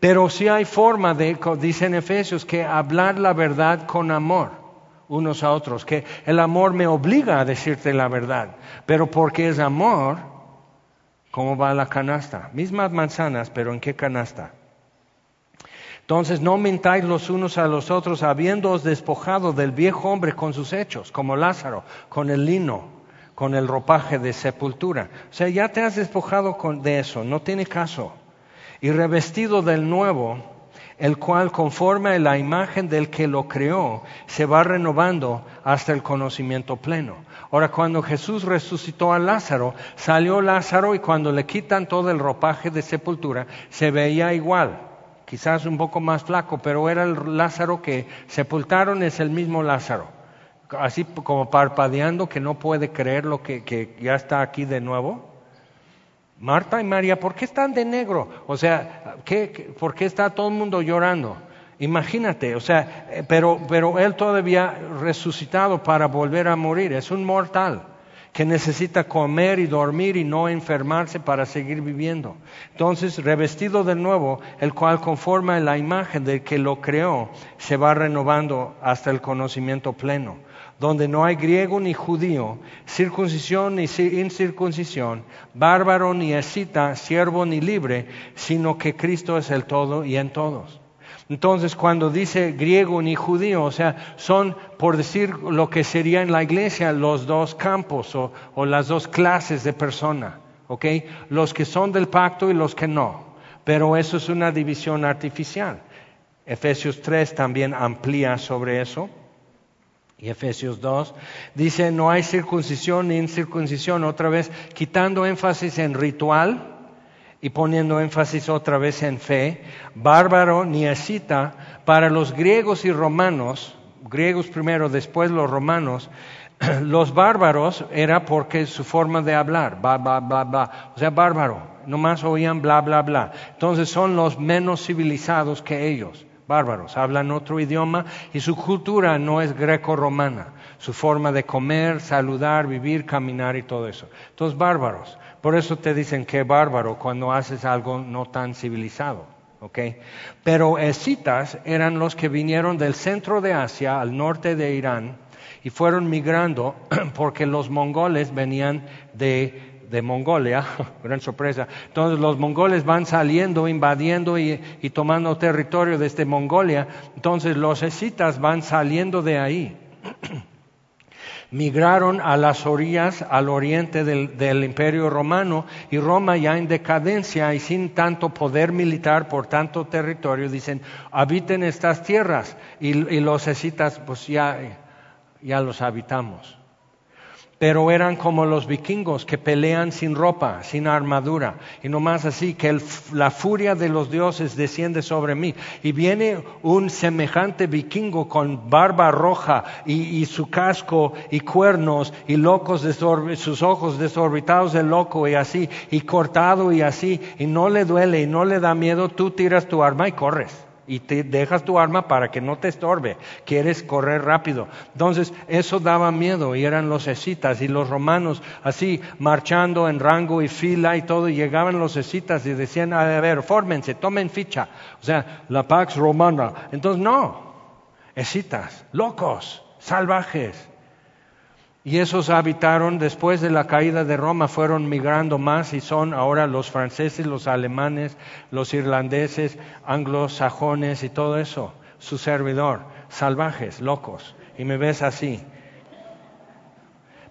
Pero sí hay forma de, dicen Efesios, que hablar la verdad con amor unos a otros, que el amor me obliga a decirte la verdad, pero porque es amor, ¿cómo va la canasta? Mismas manzanas, pero ¿en qué canasta? Entonces no mintáis los unos a los otros, habiéndoos despojado del viejo hombre con sus hechos, como Lázaro, con el lino, con el ropaje de sepultura. O sea, ya te has despojado de eso, no tiene caso y revestido del nuevo, el cual conforme a la imagen del que lo creó, se va renovando hasta el conocimiento pleno. Ahora, cuando Jesús resucitó a Lázaro, salió Lázaro y cuando le quitan todo el ropaje de sepultura, se veía igual, quizás un poco más flaco, pero era el Lázaro que sepultaron, es el mismo Lázaro. Así como parpadeando que no puede creer lo que, ya está aquí de nuevo. Marta y María, ¿por qué están de negro? O sea, por qué está todo el mundo llorando? Imagínate, o sea, eh, pero, pero él todavía resucitado para volver a morir, es un mortal que necesita comer y dormir y no enfermarse para seguir viviendo. Entonces, revestido de nuevo, el cual conforma la imagen del que lo creó, se va renovando hasta el conocimiento pleno donde no hay griego ni judío, circuncisión ni incircuncisión, bárbaro ni escita, siervo ni libre, sino que Cristo es el todo y en todos. Entonces, cuando dice griego ni judío, o sea, son, por decir lo que sería en la iglesia, los dos campos o, las dos clases de persona, ¿ok? Los que son del pacto y los que no. Pero eso es una división artificial. Efesios 3 también amplía sobre eso y Efesios 2, dice, no hay circuncisión ni incircuncisión, otra vez quitando énfasis en ritual y poniendo énfasis otra vez en fe, bárbaro ni escita, para los griegos y romanos, griegos primero, después los romanos, los bárbaros era porque su forma de hablar, bla, bla, bla, bla, o sea, bárbaro, nomás oían bla, bla, bla. Entonces son los menos civilizados que ellos bárbaros, hablan otro idioma y su cultura no es greco-romana, su forma de comer, saludar, vivir, caminar y todo eso. Entonces, bárbaros. Por eso te dicen que bárbaro cuando haces algo no tan civilizado. ¿okay? Pero escitas eran los que vinieron del centro de Asia al norte de Irán y fueron migrando porque los mongoles venían de de Mongolia, gran sorpresa. Entonces los mongoles van saliendo, invadiendo y, tomando territorio desde Mongolia. Entonces los escitas van saliendo de ahí. Migraron a las orillas, al oriente del, imperio romano, y Roma ya en decadencia y sin tanto poder militar por tanto territorio, dicen, habiten estas tierras, y, y los escitas pues ya, ya los habitamos pero eran como los vikingos que pelean sin ropa, sin armadura, y no más así, que la furia de los dioses desciende sobre mí. Y viene un semejante vikingo con barba roja y, su casco y cuernos y locos sus ojos desorbitados de loco y así, y cortado y así, y no le duele y no le da miedo, tú tiras tu arma y corres y te dejas tu arma para que no te estorbe, quieres correr rápido. Entonces, eso daba miedo y eran los escitas y los romanos así marchando en rango y fila y todo, y llegaban los escitas y decían, a ver, fórmense, tomen ficha, o sea, la pax romana. Entonces, no, escitas, locos, salvajes. Y esos habitaron después de la caída de Roma, fueron migrando más y son ahora los franceses, los alemanes, los irlandeses, anglosajones y todo eso. Su servidor, salvajes, locos. Y me ves así.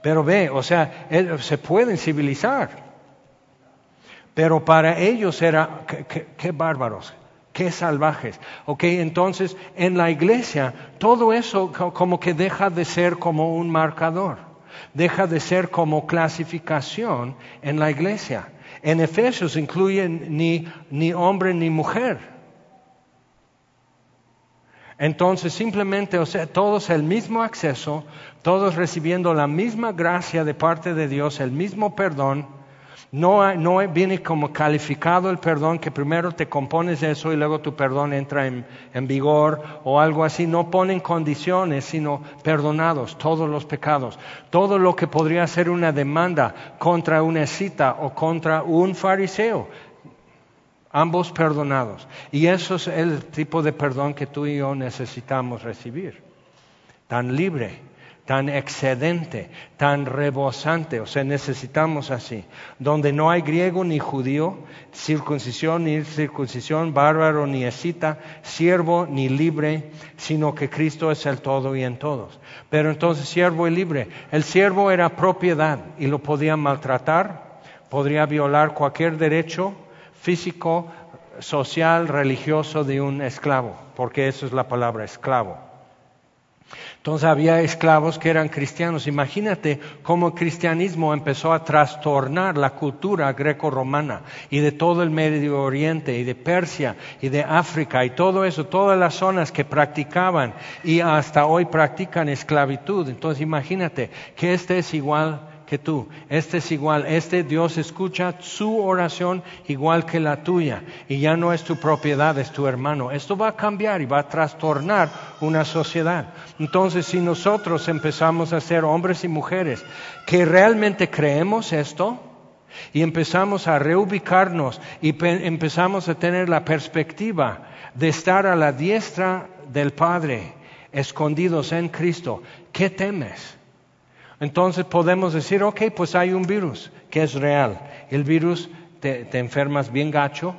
Pero ve, o sea, se pueden civilizar. Pero para ellos era, qué, bárbaros, qué salvajes. Ok, entonces en la iglesia todo eso como que deja de ser como un marcador, deja de ser como clasificación en la iglesia. En Efesios incluyen ni, ni hombre ni mujer. Entonces simplemente, o sea, todos el mismo acceso, todos recibiendo la misma gracia de parte de Dios, el mismo perdón. No, no viene como calificado el perdón, que primero te compones eso y luego tu perdón entra en, en vigor o algo así. No ponen condiciones, sino perdonados todos los pecados. Todo lo que podría ser una demanda contra una cita o contra un fariseo ambos perdonados. Y eso es el tipo de perdón que tú y yo necesitamos recibir. Tan libre, tan excedente, tan rebosante. O sea, necesitamos así. Donde no hay griego ni judío, circuncisión ni circuncisión, bárbaro ni escita, siervo ni libre, sino que Cristo es el todo y en todos. Pero entonces siervo y libre. El siervo era propiedad y lo podían maltratar, podría violar cualquier derecho físico, social, religioso de un esclavo, porque eso es la palabra esclavo. Entonces había esclavos que eran cristianos. Imagínate cómo el cristianismo empezó a trastornar la cultura greco-romana y de todo el Medio Oriente y de Persia y de África y todo eso, todas las zonas que practicaban y hasta hoy practican esclavitud. Entonces imagínate que este es igual que tú. Este es igual, este Dios escucha su oración igual que la tuya y ya no es tu propiedad, es tu hermano. Esto va a cambiar y va a trastornar una sociedad. Entonces, si nosotros empezamos a ser hombres y mujeres que realmente creemos esto, y empezamos a reubicarnos y empezamos a tener la perspectiva de estar a la diestra del Padre, escondidos en Cristo, ¿qué temes? Entonces podemos decir, ok, pues hay un virus que es real. El virus te, enfermas bien gacho,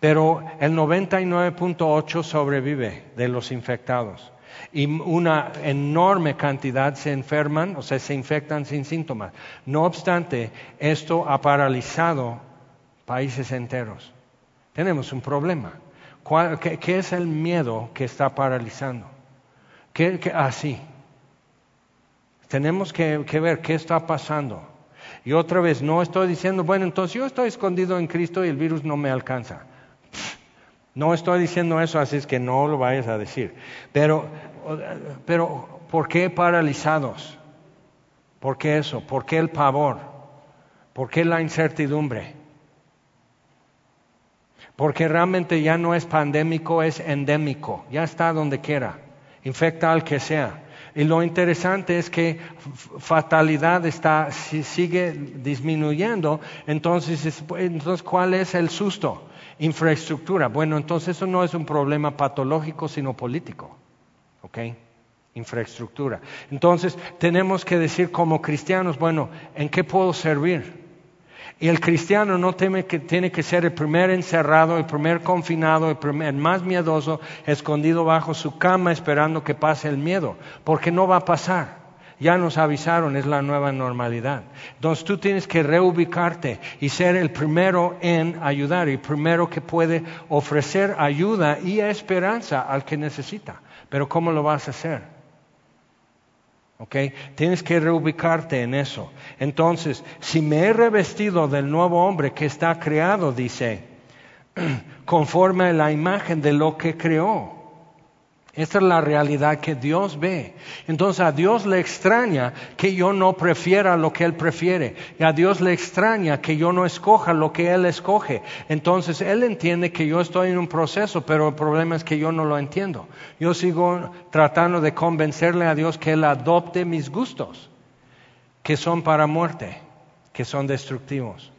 pero el 99.8 sobrevive de los infectados. Y una enorme cantidad se enferman, o sea, se infectan sin síntomas. No obstante, esto ha paralizado países enteros. Tenemos un problema. qué, es el miedo que está paralizando? ¿Qué, así? Ah, tenemos que, ver qué está pasando. Y otra vez, no estoy diciendo, bueno, entonces yo estoy escondido en Cristo y el virus no me alcanza. No estoy diciendo eso, así es que no lo vayas a decir. Pero, pero ¿por qué paralizados? ¿Por qué eso? ¿Por qué el pavor? ¿Por qué la incertidumbre? Porque realmente ya no es pandémico, es endémico. Ya está donde quiera. Infecta al que sea. Y lo interesante es que fatalidad está, sigue disminuyendo, entonces, entonces ¿cuál es el susto? Infraestructura. Bueno, entonces eso no es un problema patológico, sino político. ¿Ok? Infraestructura. Entonces tenemos que decir como cristianos, bueno, ¿en qué puedo servir? Y el cristiano no teme que tiene que ser el primer encerrado, el primer confinado, el, primer, más miedoso, escondido bajo su cama esperando que pase el miedo, porque no va a pasar. Ya nos avisaron, es la nueva normalidad. Entonces tú tienes que reubicarte y ser el primero en ayudar, el primero que puede ofrecer ayuda y esperanza al que necesita. Pero ¿cómo lo vas a hacer? Tienes que reubicarte en eso. Entonces, si me he revestido del nuevo hombre que está creado, dice, conforme a la imagen de lo que creó. Esta es la realidad que Dios ve. Entonces a Dios le extraña que yo no prefiera lo que Él prefiere. Y a Dios le extraña que yo no escoja lo que Él escoge. Entonces Él entiende que yo estoy en un proceso, pero el problema es que yo no lo entiendo. Yo sigo tratando de convencerle a Dios que Él adopte mis gustos, que son para muerte, que son destructivos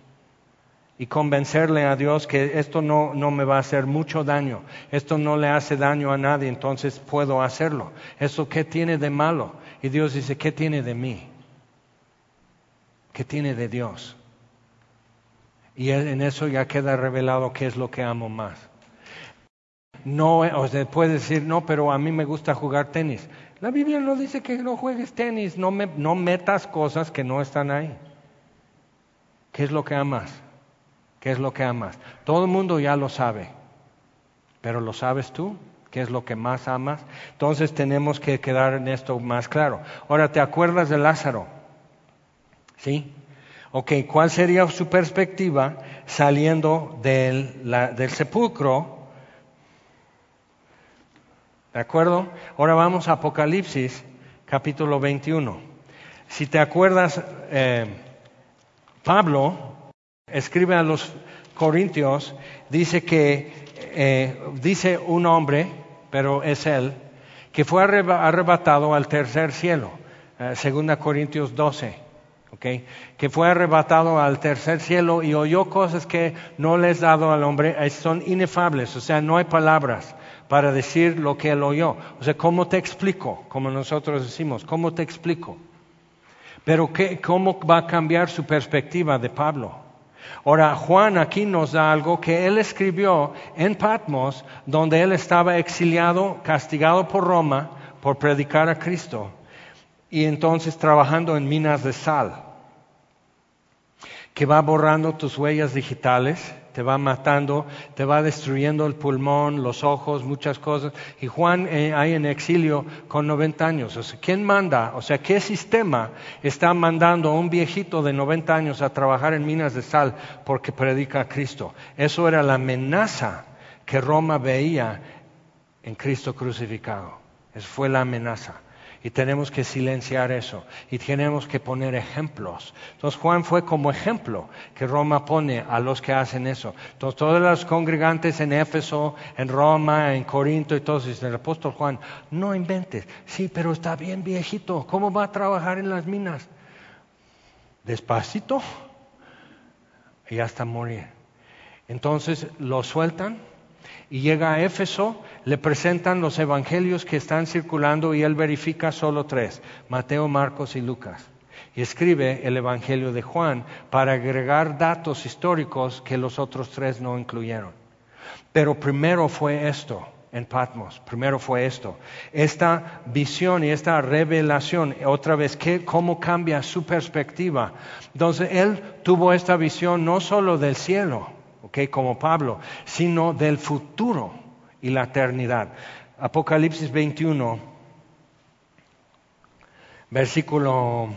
y convencerle a Dios que esto no, no, me va a hacer mucho daño, esto no le hace daño a nadie, entonces puedo hacerlo. ¿Eso qué tiene de malo? Y Dios dice, ¿qué tiene de mí? ¿Qué tiene de Dios? Y en eso ya queda revelado qué es lo que amo más. No, o sea, puede decir, no, pero a mí me gusta jugar tenis. La Biblia no dice que no juegues tenis, no, me, no metas cosas que no están ahí. ¿Qué es lo que amas? ¿Qué es lo que amas? Todo el mundo ya lo sabe, pero ¿lo sabes tú? ¿Qué es lo que más amas? Entonces tenemos que quedar en esto más claro. Ahora, ¿te acuerdas de Lázaro? ¿Sí? Ok, ¿cuál sería su perspectiva saliendo del, sepulcro? ¿De acuerdo? Ahora vamos a Apocalipsis, capítulo 21. Si te acuerdas, eh, Pablo escribe a los Corintios, dice que, eh, dice un hombre, pero es él, que fue arrebatado al tercer cielo, eh, segunda Corintios 12. Okay, que fue arrebatado al tercer cielo y oyó cosas que no les dado al hombre, eh, son inefables, o sea, no hay palabras para decir lo que él oyó. O sea, ¿cómo te explico? Como nosotros decimos, ¿cómo te explico? Pero ¿qué, ¿cómo va a cambiar su perspectiva de Pablo? Ahora, Juan aquí nos da algo que él escribió en Patmos, donde él estaba exiliado, castigado por Roma por predicar a Cristo, y entonces trabajando en minas de sal, que va borrando tus huellas digitales te va matando, te va destruyendo el pulmón, los ojos, muchas cosas. Y Juan eh, ahí en exilio con 90 años. O sea, ¿quién manda? O sea, ¿qué sistema está mandando a un viejito de 90 años a trabajar en minas de sal porque predica a Cristo? Eso era la amenaza que Roma veía en Cristo crucificado. Esa fue la amenaza. Y tenemos que silenciar eso. Y tenemos que poner ejemplos. Entonces Juan fue como ejemplo que Roma pone a los que hacen eso. Entonces todos los congregantes en Éfeso, en Roma, en Corinto y todos dicen, el apóstol Juan, no inventes. Sí, pero está bien viejito. ¿Cómo va a trabajar en las minas? Despacito. Y hasta morir. Entonces lo sueltan y llega a Éfeso, le presentan los evangelios que están circulando y él verifica solo tres, Mateo, Marcos y Lucas. Y escribe el Evangelio de Juan para agregar datos históricos que los otros tres no incluyeron. Pero primero fue esto en Patmos, primero fue esto. Esta visión y esta revelación, otra vez, ¿cómo cambia su perspectiva? Entonces, él tuvo esta visión no solo del cielo, como Pablo, sino del futuro y la eternidad. Apocalipsis 21, versículo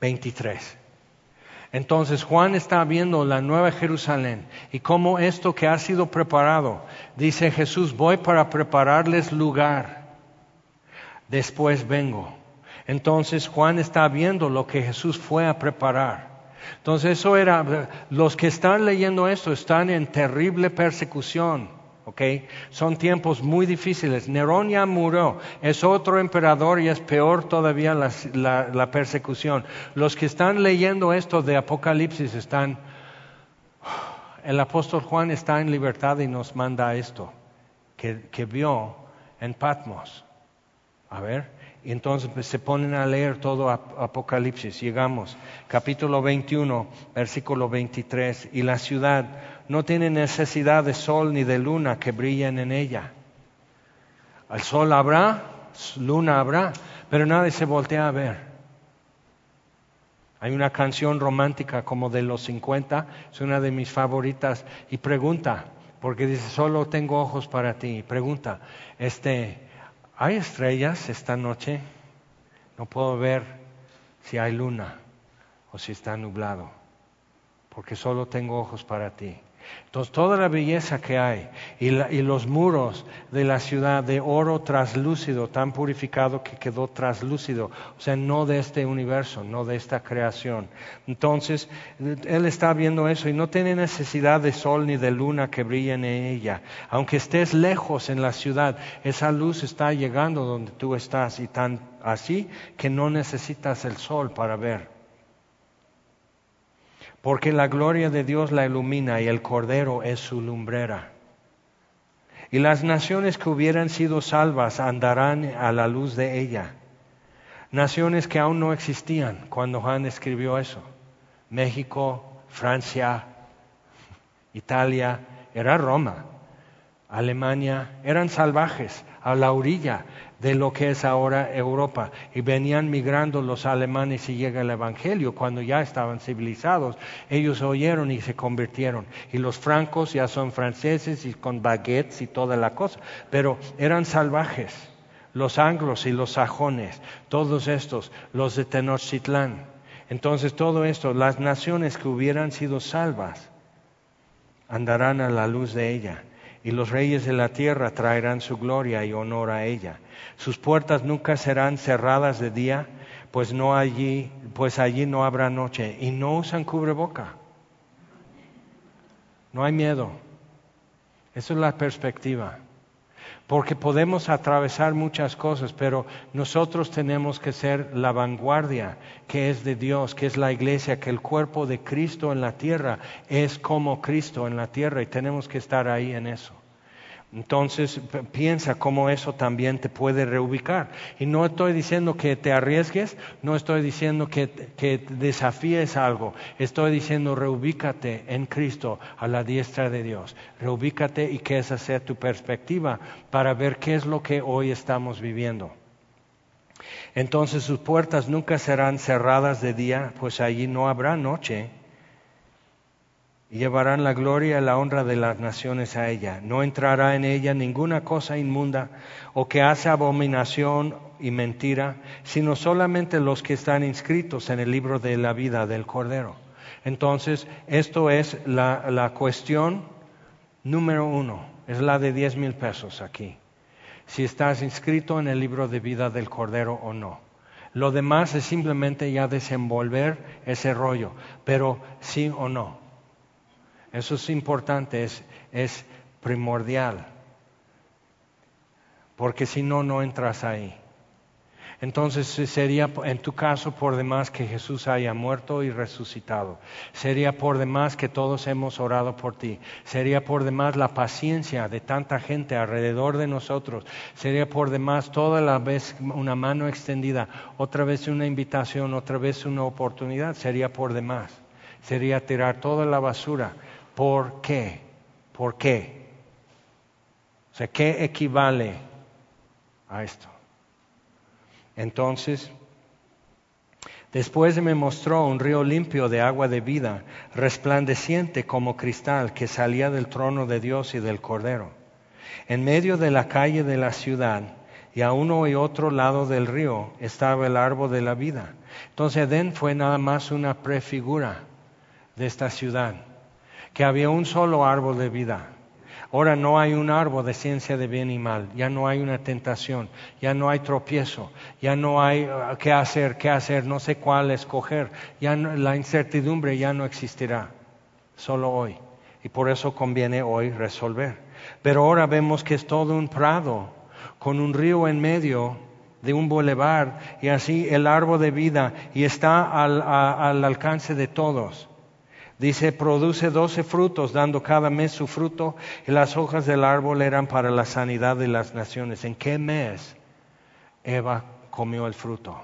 23. Entonces Juan está viendo la nueva Jerusalén y cómo esto que ha sido preparado, dice Jesús, voy para prepararles lugar, después vengo. Entonces Juan está viendo lo que Jesús fue a preparar. Entonces eso era, los que están leyendo esto están en terrible persecución, ¿ok? Son tiempos muy difíciles. Nerón ya murió, es otro emperador y es peor todavía la, persecución. Los que están leyendo esto de Apocalipsis están, el apóstol Juan está en libertad y nos manda esto, que, vio en Patmos. A ver, entonces pues, se ponen a leer todo Apocalipsis. Llegamos, capítulo 21, versículo 23. Y la ciudad no tiene necesidad de sol ni de luna que brillen en ella. El sol habrá, luna habrá, pero nadie se voltea a ver. Hay una canción romántica como de los 50, es una de mis favoritas, y pregunta, porque dice, solo tengo ojos para ti. Pregunta, este, ¿Hay estrellas esta noche? No puedo ver si hay luna o si está nublado, porque solo tengo ojos para ti. Entonces toda la belleza que hay y, los muros de la ciudad de oro traslúcido, tan purificado que quedó traslúcido, o sea, no de este universo, no de esta creación. Entonces, él está viendo eso y no tiene necesidad de sol ni de luna que brillen en ella. Aunque estés lejos en la ciudad, esa luz está llegando donde tú estás y tan así que no necesitas el sol para ver porque la gloria de Dios la ilumina y el Cordero es su lumbrera. Y las naciones que hubieran sido salvas andarán a la luz de ella. Naciones que aún no existían cuando Juan escribió eso. México, Francia, Italia, era Roma. Alemania, eran salvajes a la orilla, de lo que es ahora Europa. Y venían migrando los alemanes y llega el Evangelio cuando ya estaban civilizados. Ellos oyeron y se convirtieron. Y los francos ya son franceses y con baguettes y toda la cosa. Pero eran salvajes. Los anglos y los sajones, todos estos, los de Tenochtitlán. Entonces todo esto, las naciones que hubieran sido salvas, andarán a la luz de ella y los reyes de la tierra traerán su gloria y honor a ella. Sus puertas nunca serán cerradas de día, pues no allí, pues allí no habrá noche y no usan cubreboca. No hay miedo. Esa es la perspectiva porque podemos atravesar muchas cosas, pero nosotros tenemos que ser la vanguardia que es de Dios, que es la iglesia, que el cuerpo de Cristo en la tierra es como Cristo en la tierra y tenemos que estar ahí en eso. Entonces piensa cómo eso también te puede reubicar. Y no estoy diciendo que te arriesgues, no estoy diciendo que, desafíes algo, estoy diciendo reubícate en Cristo a la diestra de Dios. Reubícate y que esa sea tu perspectiva para ver qué es lo que hoy estamos viviendo. Entonces sus puertas nunca serán cerradas de día, pues allí no habrá noche llevarán la gloria y la honra de las naciones a ella. No entrará en ella ninguna cosa inmunda o que hace abominación y mentira, sino solamente los que están inscritos en el libro de la vida del Cordero. Entonces, esto es la cuestión número uno, es la de diez mil pesos aquí. Si estás inscrito en el libro de vida del Cordero o no. Lo demás es simplemente ya desenvolver ese rollo, pero sí o no. Eso es importante, es, primordial, porque si no, no entras ahí. Entonces sería en tu caso por demás que Jesús haya muerto y resucitado. Sería por demás que todos hemos orado por ti. Sería por demás la paciencia de tanta gente alrededor de nosotros. Sería por demás toda la vez una mano extendida, otra vez una invitación, otra vez una oportunidad. Sería por demás. Sería tirar toda la basura ¿Por qué? ¿Por qué? O sea, ¿qué equivale a esto? Entonces, después me mostró un río limpio de agua de vida, resplandeciente como cristal, que salía del trono de Dios y del Cordero. En medio de la calle de la ciudad, y a uno y otro lado del río, estaba el árbol de la vida. Entonces Edén fue nada más una prefigura de esta ciudad que había un solo árbol de vida. Ahora no hay un árbol de ciencia de bien y mal, ya no hay una tentación, ya no hay tropiezo, ya no hay uh, qué hacer, qué hacer, no sé cuál escoger, ya la incertidumbre ya no existirá, solo hoy. Y por eso conviene hoy resolver. Pero ahora vemos que es todo un prado, con un río en medio de un bulevar y así el árbol de vida y está al alcance de todos. Dice, produce doce frutos, dando cada mes su fruto, y las hojas del árbol eran para la sanidad de las naciones. ¿En qué mes Eva comió el fruto?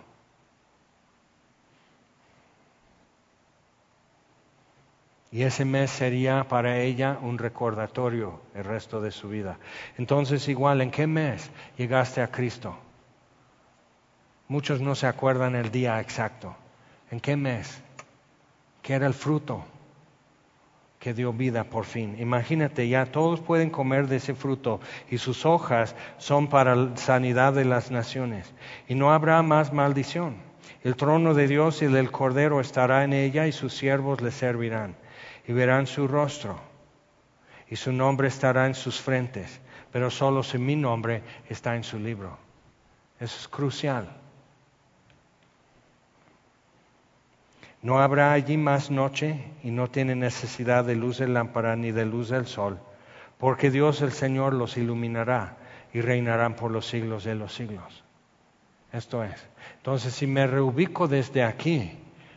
Y ese mes sería para ella un recordatorio el resto de su vida. Entonces, igual, ¿en qué mes llegaste a Cristo? Muchos no se acuerdan el día exacto. ¿En qué mes? ¿Qué era el fruto? Que dio vida por fin. Imagínate, ya todos pueden comer de ese fruto y sus hojas son para la sanidad de las naciones. Y no habrá más maldición. El trono de Dios y del Cordero estará en ella y sus siervos le servirán. Y verán su rostro. Y su nombre estará en sus frentes. Pero solo si mi nombre está en su libro. Eso es crucial. No habrá allí más noche y no tiene necesidad de luz de lámpara ni de luz del sol, porque Dios el Señor los iluminará y reinarán por los siglos de los siglos. Esto es. Entonces, si me reubico desde aquí,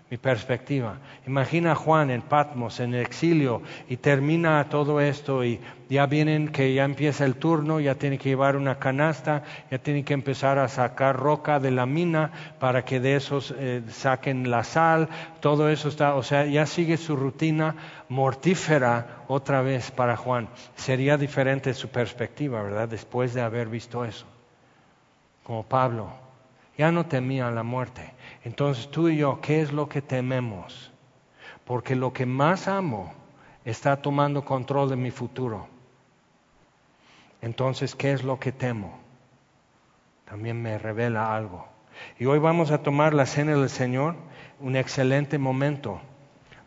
mi perspectiva. Imagina a Juan en Patmos, en el exilio, y termina todo esto y ya vienen que ya empieza el turno, ya tiene que llevar una canasta, ya tiene que empezar a sacar roca de la mina para que de esos eh, saquen la sal, todo eso está, o sea, ya sigue su rutina mortífera otra vez para Juan. Sería diferente su perspectiva, ¿verdad? Después de haber visto eso. como Pablo, ya no temía la muerte. Entonces tú y yo, ¿qué es lo que tememos? Porque lo que más amo está tomando control de mi futuro. Entonces, ¿qué es lo que temo? También me revela algo. Y hoy vamos a tomar la cena del Señor, un excelente momento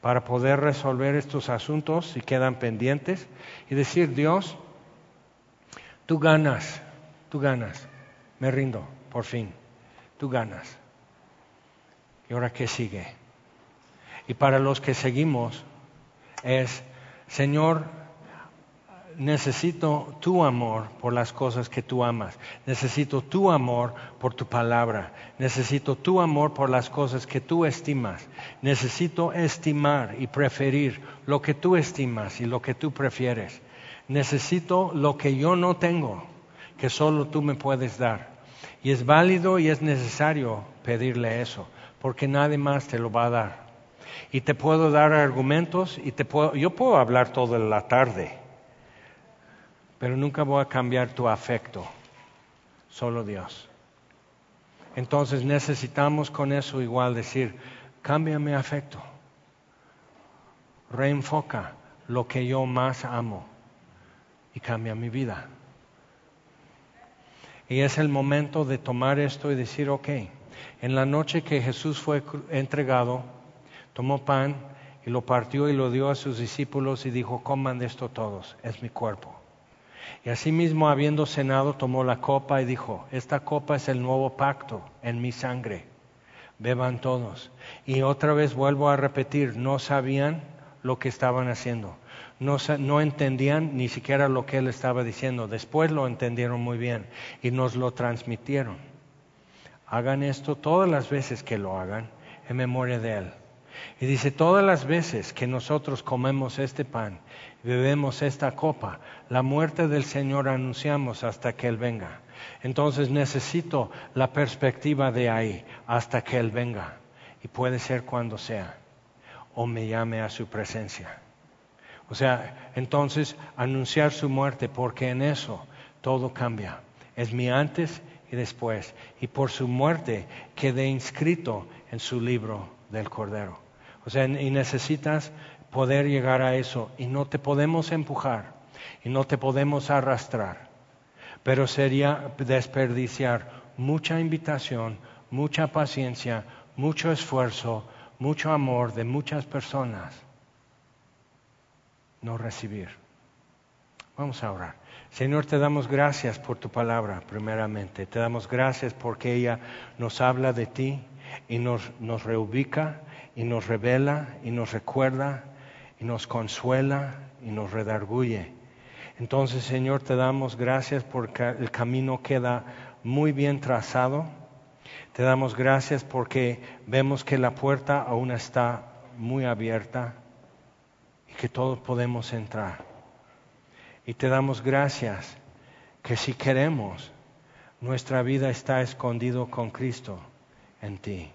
para poder resolver estos asuntos si quedan pendientes y decir, Dios, tú ganas, tú ganas, me rindo, por fin, tú ganas. ¿Y ahora qué sigue? Y para los que seguimos es, Señor, necesito tu amor por las cosas que tú amas. Necesito tu amor por tu palabra. Necesito tu amor por las cosas que tú estimas. Necesito estimar y preferir lo que tú estimas y lo que tú prefieres. Necesito lo que yo no tengo, que solo tú me puedes dar. Y es válido y es necesario pedirle eso, porque nadie más te lo va a dar. Y te puedo dar argumentos y te puedo, yo puedo hablar toda la tarde pero nunca voy a cambiar tu afecto, solo Dios. Entonces necesitamos con eso igual decir, cambia mi afecto, reenfoca lo que yo más amo y cambia mi vida. Y es el momento de tomar esto y decir, ok, en la noche que Jesús fue entregado, tomó pan y lo partió y lo dio a sus discípulos y dijo, coman de esto todos, es mi cuerpo. Y asimismo, habiendo cenado, tomó la copa y dijo, esta copa es el nuevo pacto en mi sangre, beban todos. Y otra vez vuelvo a repetir, no sabían lo que estaban haciendo, no, no entendían ni siquiera lo que él estaba diciendo, después lo entendieron muy bien y nos lo transmitieron. Hagan esto todas las veces que lo hagan en memoria de él. Y dice, todas las veces que nosotros comemos este pan bebemos esta copa, la muerte del Señor anunciamos hasta que Él venga. Entonces necesito la perspectiva de ahí, hasta que Él venga. Y puede ser cuando sea, o me llame a su presencia. O sea, entonces anunciar su muerte, porque en eso todo cambia. Es mi antes y después. Y por su muerte quedé inscrito en su libro del Cordero. O sea, y necesitas poder llegar a eso y no te podemos empujar y no te podemos arrastrar. Pero sería desperdiciar mucha invitación, mucha paciencia, mucho esfuerzo, mucho amor de muchas personas. No recibir. Vamos a orar. Señor, te damos gracias por tu palabra, primeramente. Te damos gracias porque ella nos habla de ti y nos, reubica y nos revela y nos recuerda y nos consuela y nos redarguye. Entonces, Señor, te damos gracias porque el camino queda muy bien trazado. Te damos gracias porque vemos que la puerta aún está muy abierta y que todos podemos entrar. Y te damos gracias que si queremos, nuestra vida está escondido con Cristo en ti.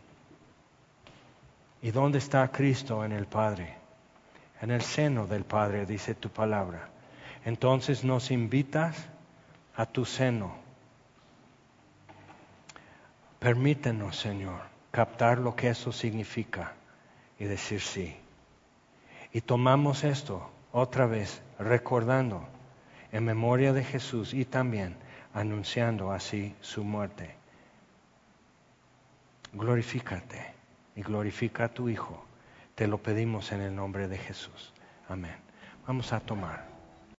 ¿Y dónde está Cristo en el Padre? en el seno del Padre, dice tu palabra. Entonces nos invitas a tu seno. Permítenos, Señor, captar lo que eso significa y decir sí. Y tomamos esto otra vez, recordando en memoria de Jesús y también anunciando así su muerte. Glorifícate y glorifica a tu Hijo te lo pedimos en el nombre de Jesús. Amén. Vamos a tomar.